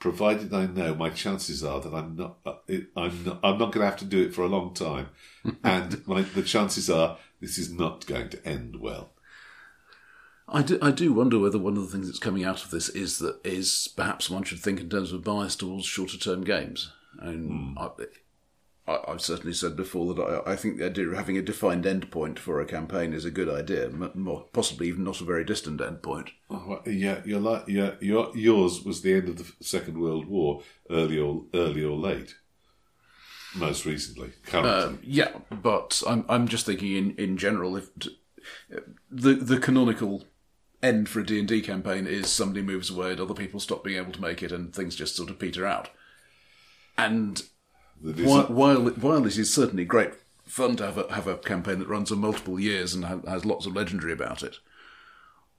provided I know my chances are that I'm not. uh, it- I'm not. I'm not going to have to do it for a long time, and my, the chances are this is not going to end well. I do, I do wonder whether one of the things that's coming out of this is that is perhaps one should think in terms of bias towards shorter term games. And I, I, I've certainly said before that I, I think the idea of having a defined endpoint for a campaign is a good idea, m- more, possibly even not a very distant endpoint. Oh, well, yeah, you're like, yeah, your yours was the end of the Second World War, early or early or late. Most recently, currently. Um, yeah, but I'm I'm just thinking in, in general if the the canonical end for a D and D campaign is somebody moves away and other people stop being able to make it and things just sort of peter out. And while while while it is certainly great fun to have a have a campaign that runs on multiple years and ha- has lots of legendary about it,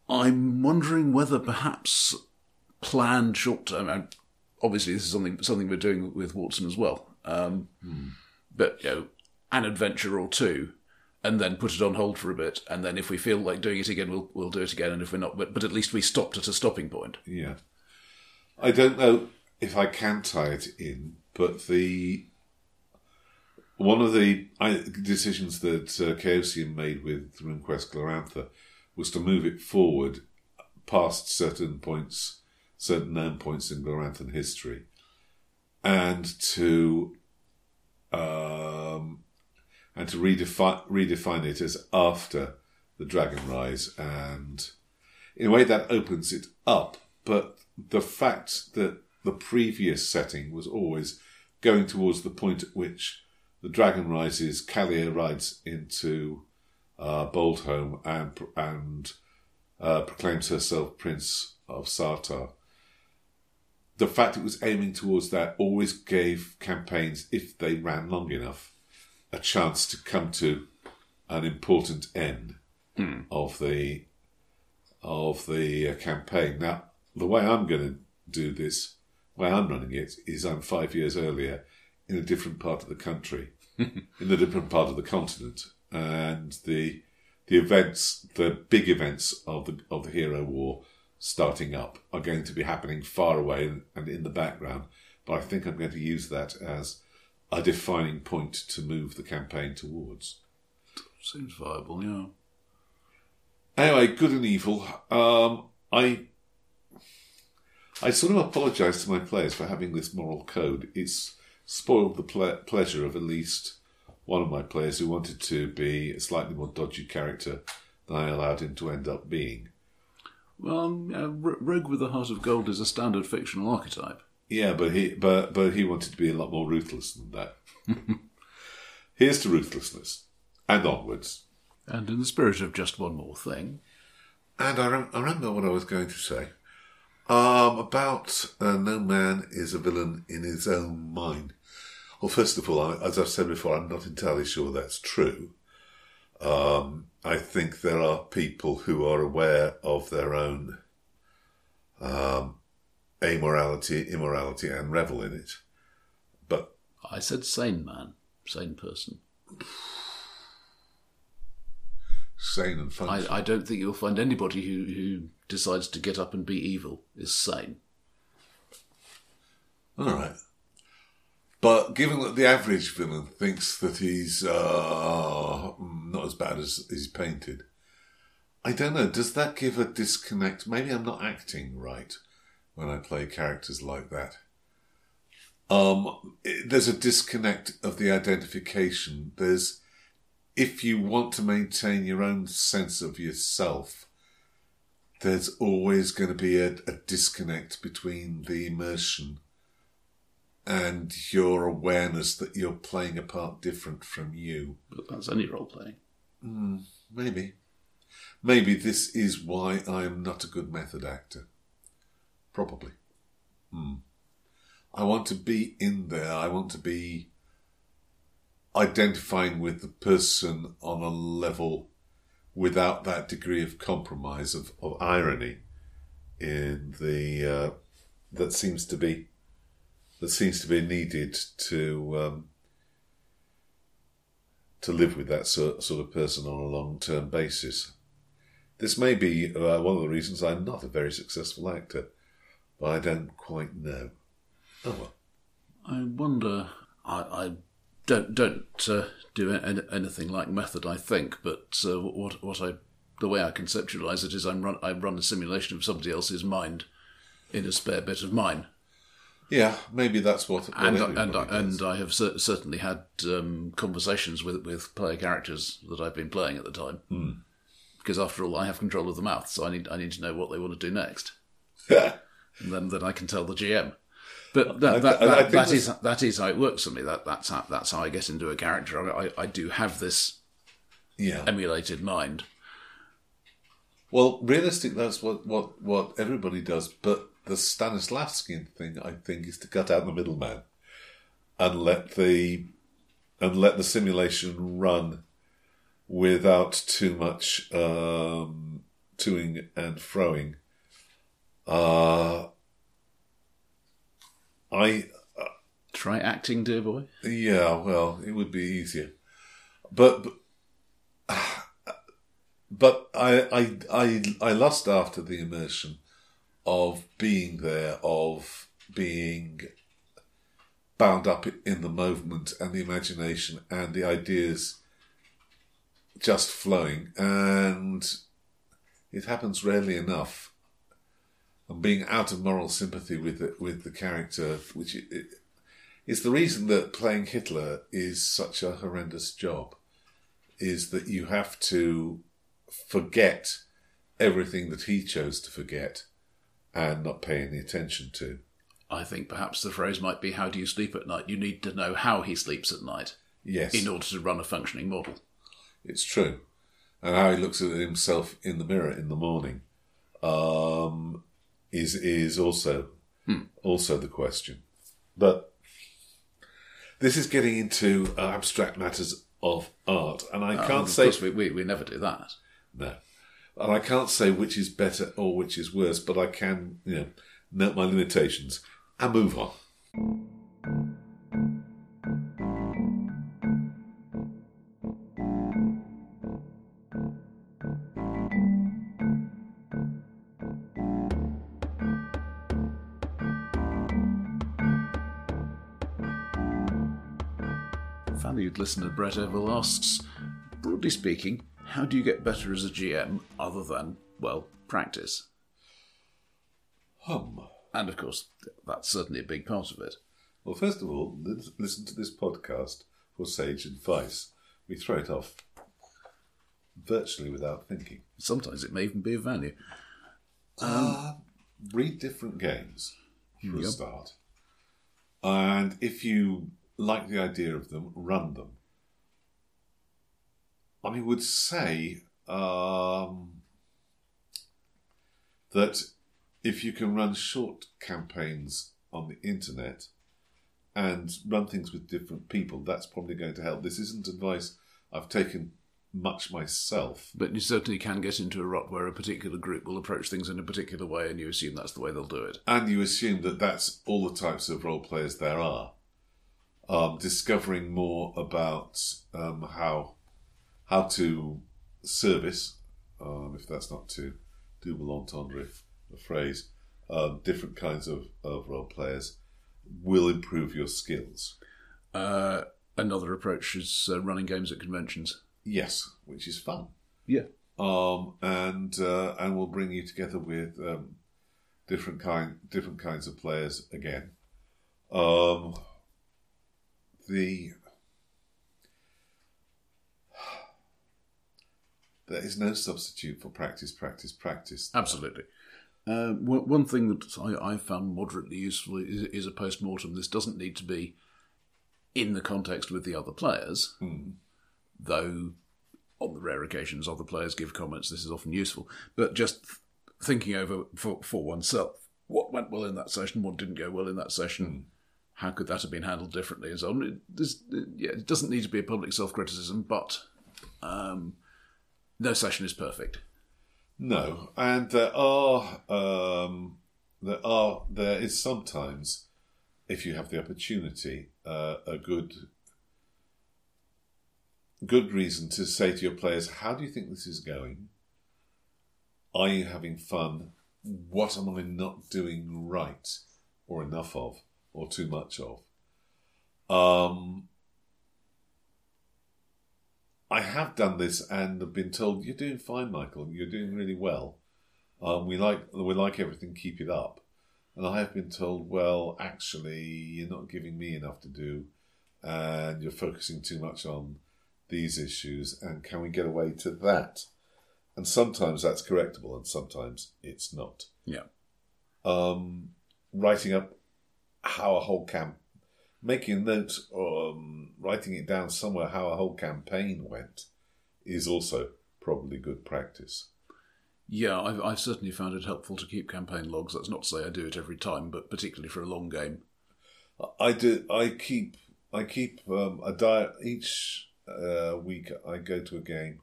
I'm wondering whether perhaps planned short term. and Obviously, this is something something we're doing with Watson as well. Um, But you know, an adventure or two, and then put it on hold for a bit, and then if we feel like doing it again, we'll we'll do it again, and if we're not, but but at least we stopped at a stopping point. yeah. I don't know if I can tie it in, but the one of the decisions that uh, Chaosium made with RuneQuest Glorantha was to move it forward past certain points, certain known points in Gloranthan history, and to um, and to redefine redefine it as after the Dragon Rise, and in a way that opens it up. But the fact that the previous setting was always going towards the point at which the dragon rises, Kallyr rides into uh, Boldhome and and uh, proclaims herself Prince of Sartar. The fact it was aiming towards that always gave campaigns, if they ran long enough, a chance to come to an important end of the of the uh, campaign. Now, the way I'm going to do this, the way I'm running it, is I'm five years earlier in a different part of the country, in a different part of the continent, and the the events, the big events of the of the hero war starting up are going to be happening far away and, and in the background. But I think I'm going to use that as a defining point to move the campaign towards. Seems viable, yeah. Anyway, good and evil. Um, I I sort of apologise to my players for having this moral code. It's spoiled the ple- pleasure of at least one of my players who wanted to be a slightly more dodgy character than I allowed him to end up being. Well, um, uh, R- Rogue with the Heart of Gold is a standard fictional archetype. Yeah, but he but but he wanted to be a lot more ruthless than that. Here's to ruthlessness and onwards. And in the spirit of just one more thing, And I, rem- I remember what I was going to say um, about uh, no man is a villain in his own mind. Well, first of all, as I've said before, I'm not entirely sure that's true. Um, I think there are people who are aware of their own um, amorality, immorality, and revel in it. But I said sane man, sane person. Sane and I. I don't think you'll find anybody who, who decides to get up and be evil is sane. All right. But given that the average villain thinks that he's uh, not as bad as he's painted, I don't know. Does that give a disconnect? Maybe I'm not acting right when I play characters like that. Um, it- there's a disconnect of the identification. There's, if you want to maintain your own sense of yourself, there's always going to be a, a disconnect between the immersion and your awareness that you're playing a part different from you. But that's any role playing. Maybe. Maybe this is why I am not a good method actor. Probably. Hmm. I want to be in there. I want to be identifying with the person on a level without that degree of compromise, of, of irony in the uh, that seems to be that seems to be needed to um, to live with that sort, sort of person on a long term basis. This may be uh, one of the reasons I'm not a very successful actor, but I don't quite know. Oh well. I wonder. I, I don't don't uh, do an- anything like method. I think, but uh, what what I the way I conceptualize it is I'm run I run a simulation of somebody else's mind in a spare bit of mine, Yeah, maybe that's what. what and I, and I, and I have cer- certainly had um, conversations with with player characters that I've been playing at the time. Hmm. Because after all, I have control of the mouth, so I need I need to know what they want to do next. And then then I can tell the GM. But that I- that, I- I that, that is that is how it works for me. That that's how that's how I get into a character. I, I, I do have this yeah. emulated mind. Well, realistic, that's what, what, what everybody does. But the Stanislavskian thing, I think, is to cut out the middleman and let the and let the simulation run without too much um, toing and froing. Uh, I Try acting, dear boy. yeah, well, it would be easier, but but, but I, I I I lost after the immersion of being there, of being bound up in the movement and the imagination and the ideas just flowing, and it happens rarely enough. And being out of moral sympathy with the, with the character, which it, it, it's the reason that playing Hitler is such a horrendous job, is that you have to forget everything that he chose to forget and not pay any attention to. I think perhaps the phrase might be how do you sleep at night? You need to know how he sleeps at night Yes, in order to run a functioning model. it's true. And how he looks at himself in the mirror in the morning um, is is also also the question. But this is getting into uh, abstract matters of art, and I Um, can't of say course, we, we, we never do that. No. And I can't say which is better or which is worse, but I can, you know, note my limitations and move on. Listener Brett Eville asks, broadly speaking, how do you get better as a GM other than, well, practice? Hum. And of course, that's certainly a big part of it. Well, first of all, listen to this podcast for sage advice. We throw it off virtually without thinking. Sometimes it may even be of value. Uh, read different games for a start. And if you like the idea of them, run them. I mean, would say um, that if you can run short campaigns on the internet and run things with different people, that's probably going to help. This isn't advice I've taken much myself. But you certainly can get into a rut where a particular group will approach things in a particular way and you assume that's the way they'll do it. and you assume that that's all the types of role players there are. Um, discovering more about um, how how to service, um, if that's not too double entendre a phrase, um, different kinds of, of role players will improve your skills. Uh, another approach is uh, running games at conventions. Yes, which is fun. Yeah. um, and uh, and will bring you together with um, different kind different kinds of players again. Um, the there is no substitute for practice, practice, practice. Absolutely. Uh, one thing that I, I found moderately useful is, is a post mortem. This doesn't need to be in the context with the other players, though on the rare occasions other players give comments. This is often useful, but just thinking over for, for oneself what went well in that session, what didn't go well in that session. How could that have been handled differently? And so on. It, it doesn't need to be a public self criticism, but um, no session is perfect. No, and there are um, there are there is sometimes, if you have the opportunity, uh, a good good reason to say to your players, "How do you think this is going? Are you having fun? What am I not doing right, or enough of, or too much of?" Um, I have done this and have been told you're doing fine, Michael. You're doing really well. Um, we like we like everything. Keep it up. And I have been told, well, actually, you're not giving me enough to do, and you're focusing too much on these issues. And can we get away to that? And sometimes that's correctable, and sometimes it's not. Yeah. Um, writing up how a whole camp, making notes or um, writing it down somewhere how a whole campaign went, is also probably good practice. Yeah, I've, I've certainly found it helpful to keep campaign logs. That's not to say I do it every time, but particularly for a long game. I do. I keep. I keep um, a diet each uh, week. I go to a game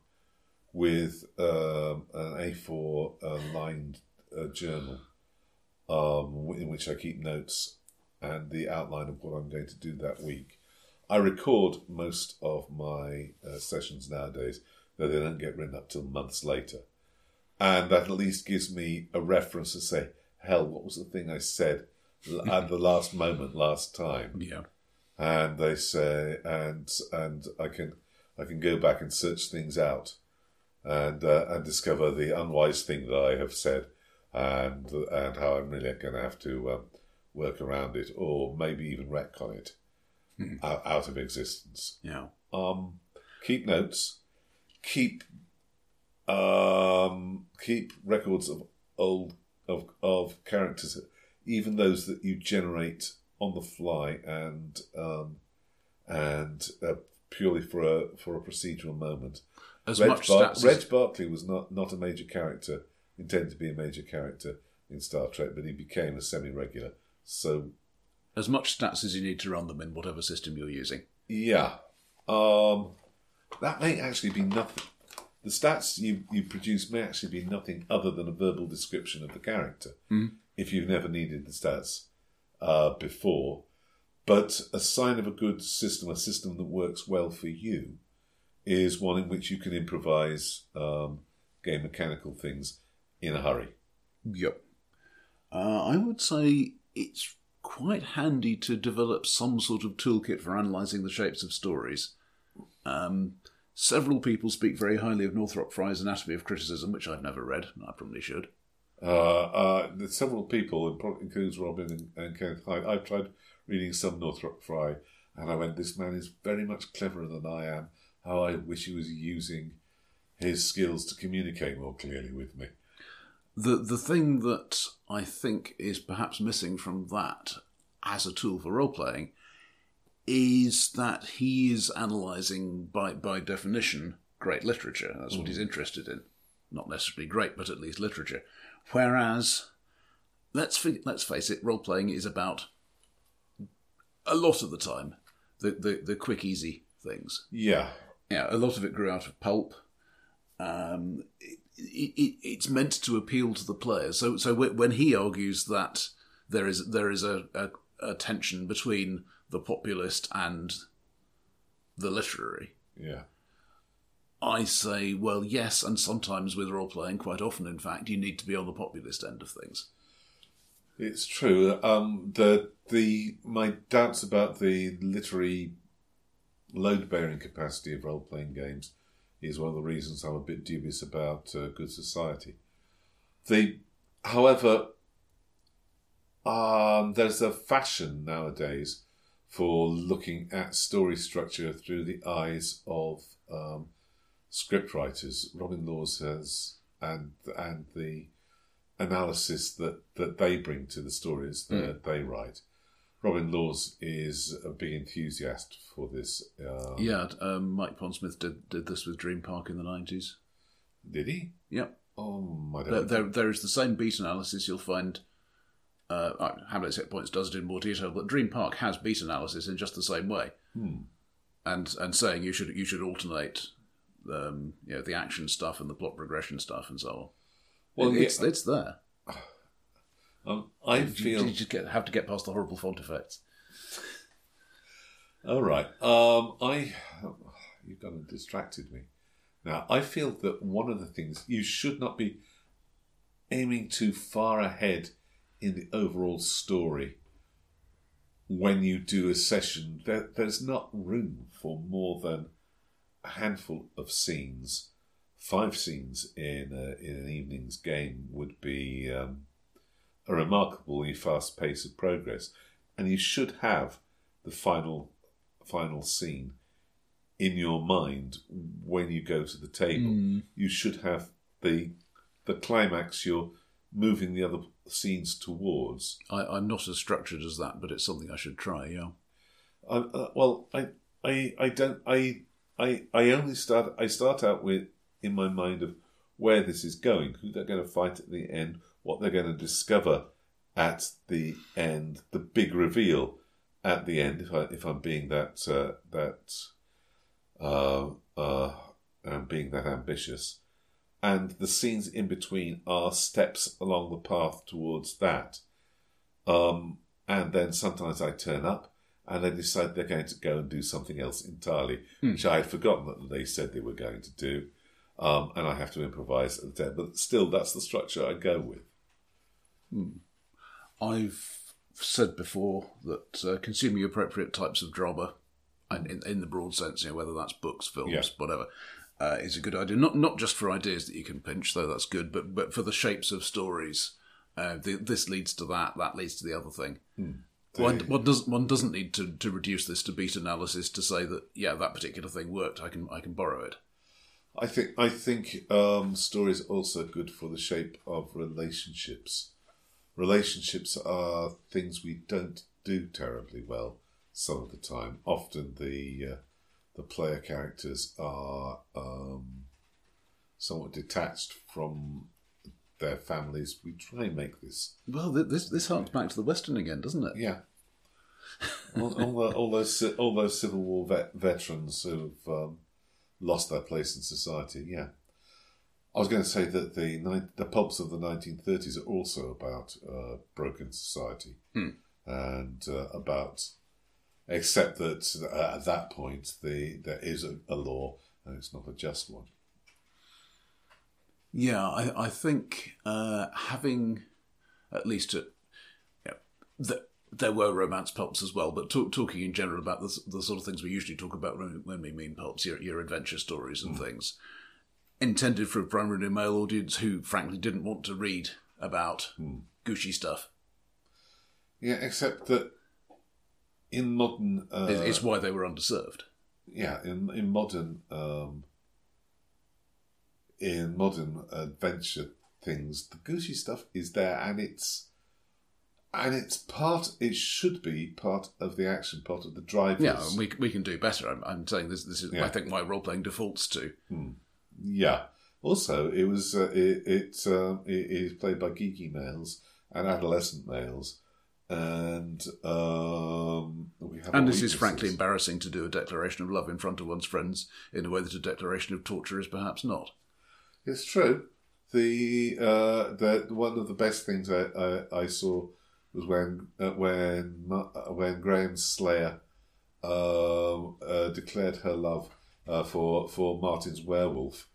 with um, an A4 uh, lined uh, journal, um, in which I keep notes and the outline of what I'm going to do that week. I record most of my uh, sessions nowadays, though they don't get written up till months later, and that at least gives me a reference to say, "Hell, what was the thing I said at the last moment last time?" Yeah. and they say and and I can I can go back and search things out and uh, and discover the unwise thing that I have said and and how I'm really going to have to um, work around it or maybe even retcon it out, out of existence. Yeah. Um, keep notes, keep um, keep records of old of of characters even those that you generate on the fly and um, and uh, purely for a for a procedural moment. As Reg, much Bar- stats as- Barclay was not, not a major character, intended to be a major character in Star Trek, but he became a semi regular. So as much stats as you need to run them in whatever system you're using. Yeah. Um, that may actually be nothing. The stats you, you produce may actually be nothing other than a verbal description of the character if you've never needed the stats uh, before. But a sign of a good system, a system that works well for you, is one in which you can improvise um, game mechanical things in a hurry. Yep. Uh, I would say it's quite handy to develop some sort of toolkit for analysing the shapes of stories. Um, several people speak very highly of Northrop Frye's Anatomy of Criticism, which I've never read. and I probably should. Uh, uh, several people, includes Robin and, and Kenneth Hite. I've tried reading some Northrop Frye, and I went, "This man is very much cleverer than I am. How I wish he was using his skills to communicate more clearly with me." The the thing that I think is perhaps missing from that as a tool for role playing is that he is analysing by by definition great literature. That's what he's interested in. Not necessarily great, but at least literature. Whereas, let's let's face it, role playing is about a lot of the time the, the, the quick, easy things Yeah, yeah, a lot of it grew out of pulp. Um, it, it, it's meant to appeal to the players. So, so when he argues that there is there is a, a, a tension between the populist and the literary, yeah, I say, well, yes, and sometimes with role playing, quite often, in fact, you need to be on the populist end of things. it's true. Um, the the my doubts about the literary load bearing capacity of role playing games is one of the reasons I'm a bit dubious about uh, Good Society. The, however, um, there's a fashion nowadays for looking at story structure through the eyes of um, script writers. Robin Laws has and and the analysis that, that they bring to the stories that they write. Robin Laws is a big enthusiast for this. Uh, Yeah, um, Mike Pondsmith did did this with Dream Park in the nineties. Did he? Yep. Oh, I There, there, there is the same beat analysis you'll find. Uh, uh, Hamlet's Hit Points does it in more detail, but Dream Park has beat analysis in just the same way, Hmm. and and saying you should you should alternate, um, you know, the action stuff and the plot progression stuff and so on. Well, It- it's it's there. Um, I You- feel you just get, have to get past the horrible font effects. All right. Um, I you've gone and distracted me. Now I feel that one of the things you should not be aiming too far ahead in the overall story when you do a session. There, there's not room for more than a handful of scenes. Five scenes in a, in an evening's game would be um, a remarkably fast pace of progress, and you should have the final final scene in your mind when you go to the table. You should have the the climax you're moving the other scenes towards. I, I'm not as structured as that, but it's something I should try. Yeah. I, uh, well, I, I, I don't. I, I, I only start. I start out with in my mind of where this is going, who they're going to fight at the end, what they're going to discover at the end, the big reveal at the end. If I, if I'm being that uh, that, uh, uh, um, being that ambitious, and the scenes in between are steps along the path towards that. Um, and then sometimes I turn up and they decide they're going to go and do something else entirely, which I had forgotten that they said they were going to do. Um, and I have to improvise at the end. But still, that's the structure I go with. I've said before that uh, consuming appropriate types of drama, and in, in the broad sense, you know, whether that's books, films, Yeah. whatever, uh, is a good idea. Not not just for ideas that you can pinch, though that's good, but but for the shapes of stories. Uh, the, this leads to that. That leads to the other thing. One, one doesn't one doesn't need to, to reduce this to beat analysis to say that yeah that particular thing worked. I can I can borrow it. I think I think um, stories are also good for the shape of relationships. Relationships are things we don't do terribly well some of the time. Often the uh, the player characters are um, somewhat detached from their families. We try and make this. Well, th- this this harks back to the Western again, doesn't it? Yeah. all, all, the, all those all those Civil War vet, veterans who've um, lost their place in society. Yeah. I was going to say that the the pulps of the 1930s are also about uh, broken society. And uh, about, except that uh, at that point the there is a, a law and it's not a just one. Yeah, I, I think uh, having at least a, yeah, the, there were romance pulps as well, but talk, talking in general about the, the sort of things we usually talk about when, when we mean pulps, your, your adventure stories and things, intended for a primarily male audience who, frankly, didn't want to read about Gucci stuff. Yeah, except that in modern uh, It- it's why they were underserved. yeah in in modern um, in modern adventure things the Gucci stuff is there and it's and it's part it should be part of the action part of the drivers Yeah, and we we can do better. I'm, I'm saying this. This is Yeah. I think why role playing defaults to. Yeah. Also, it was uh, it it, uh, it is played by geeky males and adolescent males, and um, we have And our this is frankly embarrassing to do a declaration of love in front of one's friends in a way that a declaration of torture is perhaps not. It's true. The uh, the one of the best things I, I, I saw was when uh, when uh, when Graham Slayer um, uh, declared her love uh, for for Martin's werewolf,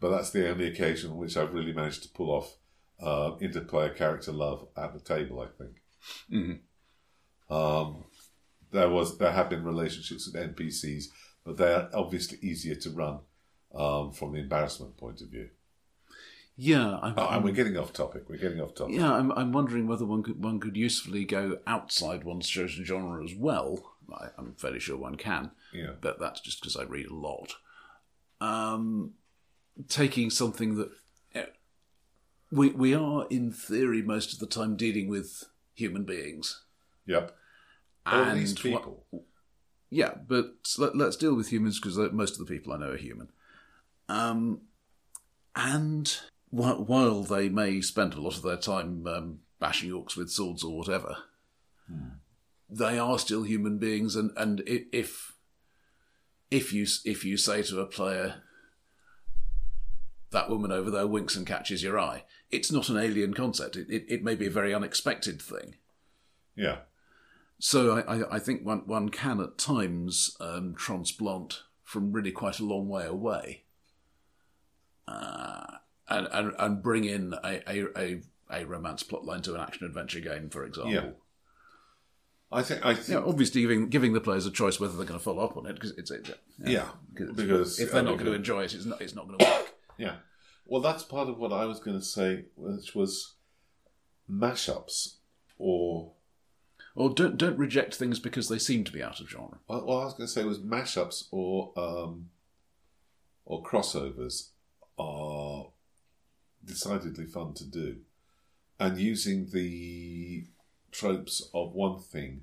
but that's the only occasion on which I've really managed to pull off uh, interplayer character love at the table. I think. Um, there was there have been relationships with NPCs, but they're obviously easier to run um, from the embarrassment point of view. Yeah, I'm, Oh, and we're getting off topic. We're getting off topic. yeah, I'm, I'm wondering whether one could one could usefully go outside one's chosen genre as well. I, I'm fairly sure one can, Yeah. but that's just because I read a lot. Um, taking something that eh, we we are in theory most of the time dealing with human beings. Yep. And least what- people. Yeah, but let, let's deal with humans because most of the people I know are human. Um, and wh- while they may spend a lot of their time um, bashing orcs with swords or whatever, they are still human beings. And, and if if you if you say to a player, "That woman over there winks and catches your eye," it's not an alien concept. It, it, it may be a very unexpected thing. Yeah. So I, I, I think one, one can at times um, transplant from really quite a long way away, uh, and, and and bring in a, a, a, a romance plotline to an action adventure game, for example. Yeah. I think. I think. Yeah, obviously giving giving the players a choice whether they're going to follow up on it because it's, it's Yeah. Because if they're not going to enjoy it, it's not it's not going to work. Yeah. Well, that's part of what I was going to say, which was mashups or. Or don't don't reject things because they seem to be out of genre. Well, what I was going to say was mashups or um, or crossovers are decidedly fun to do, and using the tropes of one thing.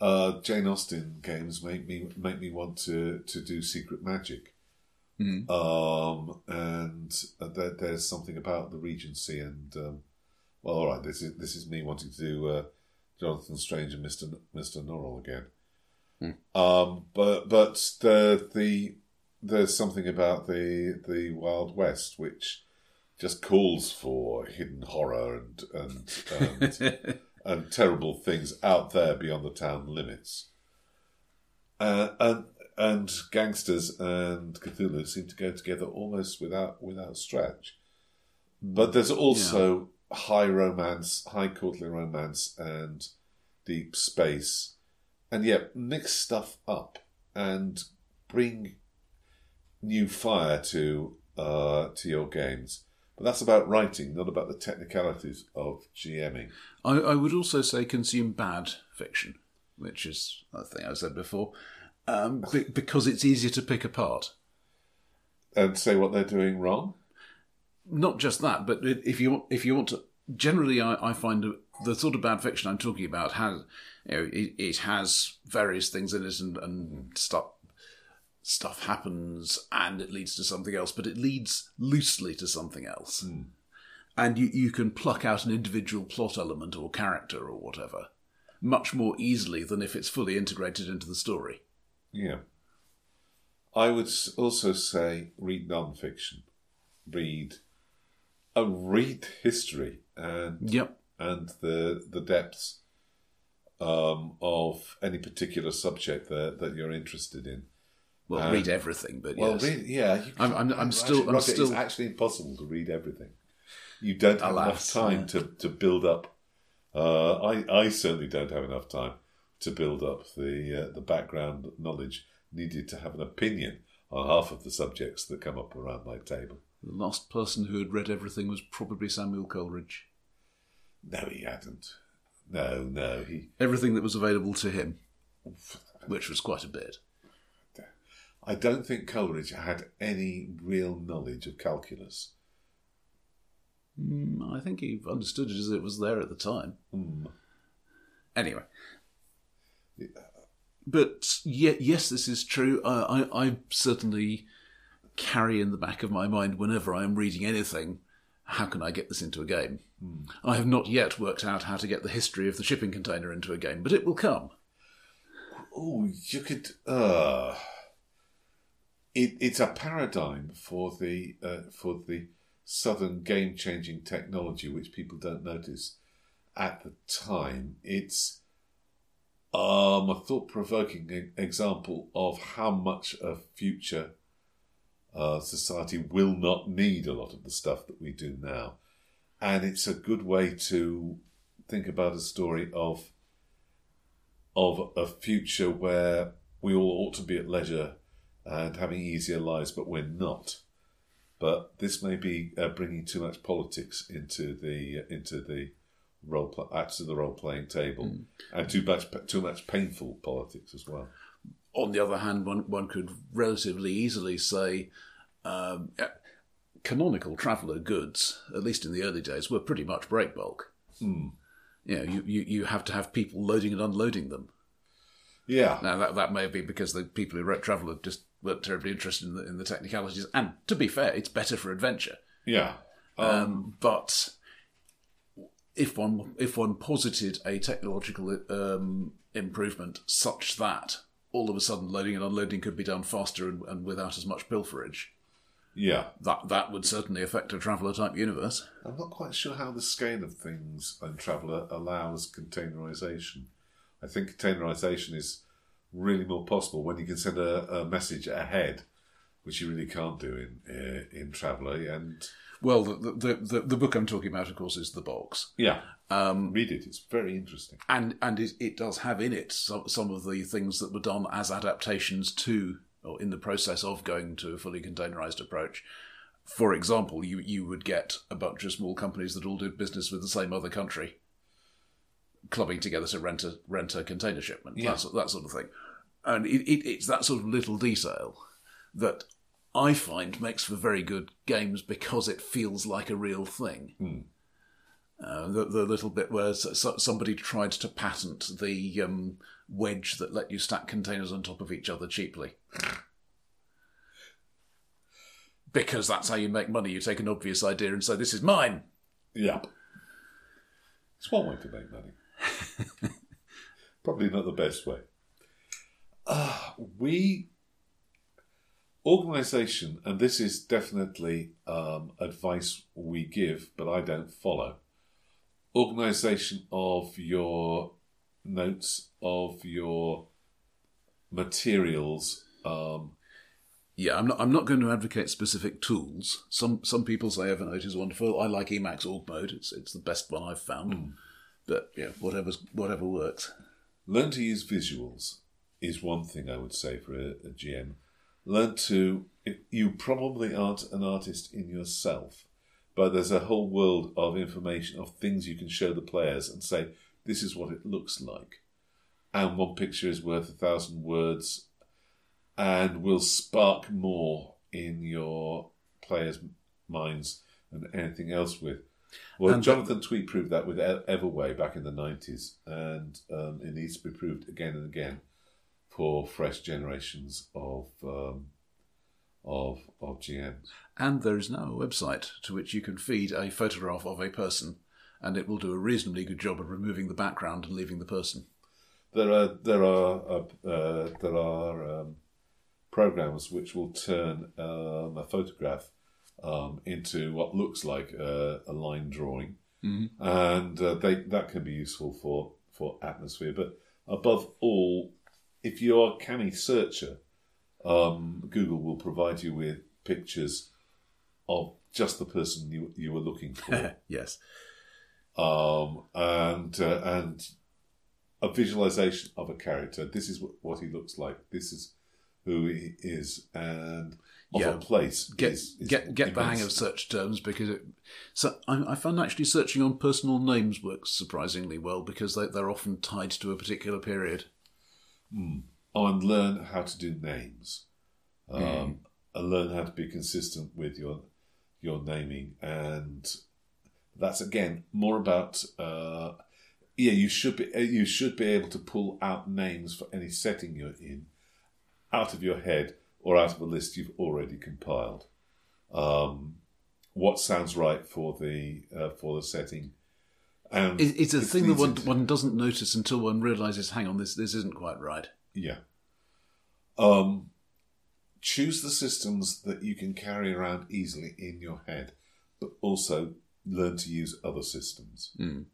Uh, Jane Austen games make me make me want to to do secret magic. Um, and uh, there, there's something about the Regency, and um, well, all right, this is this is me wanting to do uh, Jonathan Strange and Mister Mister Norrell again. Um, but but the the there's something about the the Wild West which just calls for hidden horror and and and, and terrible things out there beyond the town limits. Uh, and and gangsters and Cthulhu seem to go together almost without without stretch. But there's also high romance, high courtly romance, and deep space, and yet mix stuff up and bring new fire to uh, to your games. But that's about writing, not about the technicalities of GMing. I, I would also say consume bad fiction, which is a thing I said before, um, be- because it's easier to pick apart. And say what they're doing wrong. Not just that, but if you if you want to generally, I, I find the sort of bad fiction I'm talking about has, you know, it, it has various things in it and, and stuff stuff happens and it leads to something else, but it leads loosely to something else. And you, you can pluck out an individual plot element or character or whatever much more easily than if it's fully integrated into the story. Yeah. I would also say read non-fiction. Read, uh, read history and Yep. and the the depths um, of any particular subject that that you're interested in. Well, Uh, read everything, but Well, yes. read, yeah, I'm- I'm- I'm actually, still- I'm Roger, still- It's actually impossible to read everything. You don't have Alas, enough time yeah. to, to build up. Uh, I I certainly don't have enough time to build up the uh, the background knowledge needed to have an opinion on half of the subjects that come up around my table. The last person who had read everything was probably Samuel Coleridge. No, he hadn't. No, no, he. Everything that was available to him, which was quite a bit. I don't think Coleridge had any real knowledge of calculus. Mm, I think he understood it as it was there at the time. Hmm. Anyway. But ye- yes, this is true. Uh, I, I certainly carry in the back of my mind whenever I am reading anything, how can I get this into a game? I have not yet worked out how to get the history of the shipping container into a game, but it will come. Oh, you could. Uh, it, it's a paradigm for the uh, for the southern game changing technology, which people don't notice at the time. It's um, a thought provoking example of how much a future uh, society will not need a lot of the stuff that we do now, and it's a good way to think about a story of of a future where we all ought to be at leisure and having easier lives, but we're not. But this may be uh, bringing too much politics into the uh, into the role pl- uh, to the role playing table, and too much too much painful politics as well. On the other hand, one, one could relatively easily say um, uh, canonical traveller goods, at least in the early days, were pretty much break bulk. You know, you, you, you have to have people loading and unloading them. Yeah, Now, that, that may be because the people who wrote Traveller just weren't terribly interested in the, in the technicalities. And to be fair, it's better for adventure. yeah, Um, but if one if one posited a technological um, improvement such that all of a sudden loading and unloading could be done faster and, and without as much pilferage, yeah. that that would certainly affect a traveller type universe. I'm not quite sure how the scale of things in Traveller allows containerization. I think containerization is really more possible when you can send a, a message ahead, which you really can't do in uh, in Traveller. And Well, the, the the the book I'm talking about, of course, is the box. yeah, Um, read it; it's very interesting. and and it, it does have in it some, some of the things that were done as adaptations to or in the process of going to a fully containerized approach. For example, you you would get a bunch of small companies that all did business with the same other country, clubbing together to rent a rent a container shipment, Yeah. that, sort- that sort of thing. And it, it, it's that sort of little detail that I find makes for very good games because it feels like a real thing. Uh, the, the little bit where s- s- somebody tried to patent the um, wedge that let you stack containers on top of each other cheaply. Because that's how you make money. You take an obvious idea and say, This is mine. Yeah, it's one way to make money. Probably not the best way. Uh, we organization, and this is definitely um, advice we give, but I don't follow. Organization of your notes, of your materials. Um, Yeah, I'm not. I'm not going to advocate specific tools. Some some people say Evernote is wonderful. I like Emacs Org Mode. It's it's the best one I've found. But yeah, whatever's whatever works. learn to use visuals is one thing I would say for a, a GM. Learn to. You probably aren't an artist in yourself, but there's a whole world of information of things you can show the players and say this is what it looks like, and one picture is worth a thousand words, and will spark more in your players' minds than anything else with Well, And Jonathan Tweet proved that with Everway back in the 90s, and um, it needs to be proved again and again for fresh generations of um, of of GMs. And there is now a website to which you can feed a photograph of a person, and it will do a reasonably good job of removing the background and leaving the person. There are there are uh, uh, there are um, programs which will turn um, a photograph um, into what looks like a, a line drawing, and uh, they that can be useful for for atmosphere. But above all, if you're a canny searcher, um, Google will provide you with pictures of just the person you you were looking for yes. um, and uh, and a visualization of a character. This is what, what he looks like. This is who he is, and of Yeah. a place. Get is- is get get the hang of search terms because it. So I, I found actually searching on personal names works surprisingly well because they, they're often tied to a particular period. Oh, and learn how to do names, um, Hmm. and learn how to be consistent with your your naming, and that's again more about. Uh, yeah, you should be you should be able to pull out names for any setting you're in out of your head or out of a list you've already compiled. Um, what sounds right for the uh, for the setting? And It, it's a this thing that one, one doesn't notice until one realizes, hang on, this this isn't quite right. Yeah. Um, choose the systems that you can carry around easily in your head, but also learn to use other systems. Mm.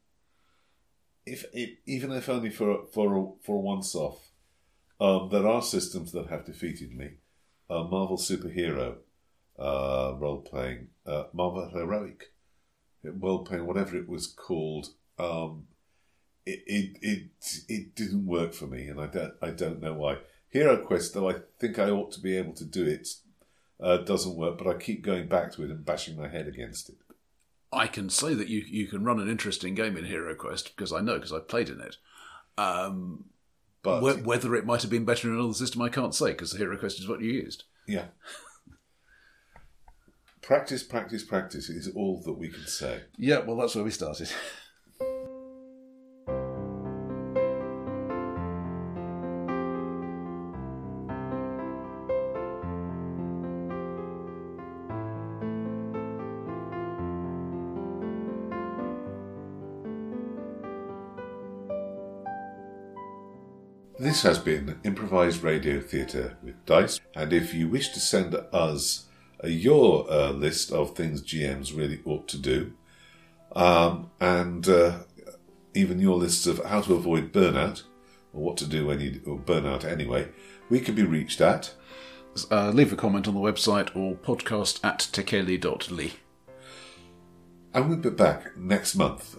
If, if even if only for for a, for once off, um, there are systems that have defeated me. Uh, Marvel superhero uh, role playing, uh, Marvel heroic role playing, whatever it was called. Um, it, it it it didn't work for me, and I don't I don't know why. Hero Quest, though I think I ought to be able to do it, uh, doesn't work. But I keep going back to it and bashing my head against it. I can say that you you can run an interesting game in Hero Quest because I know because I've played in it. Um, But whe- whether it might have been better in another system, I can't say because the Hero Quest is what you used. yeah, practice, practice, practice is all that we can say. Yeah, well, that's where we started. This has been improvised radio theatre with dice, and if you wish to send us your uh, list of things GMs really ought to do, um, and uh, even your lists of how to avoid burnout or what to do when you or burnout anyway, we can be reached at. Uh, leave a comment on the website or podcast at tekeli.ly. And we'll be back next month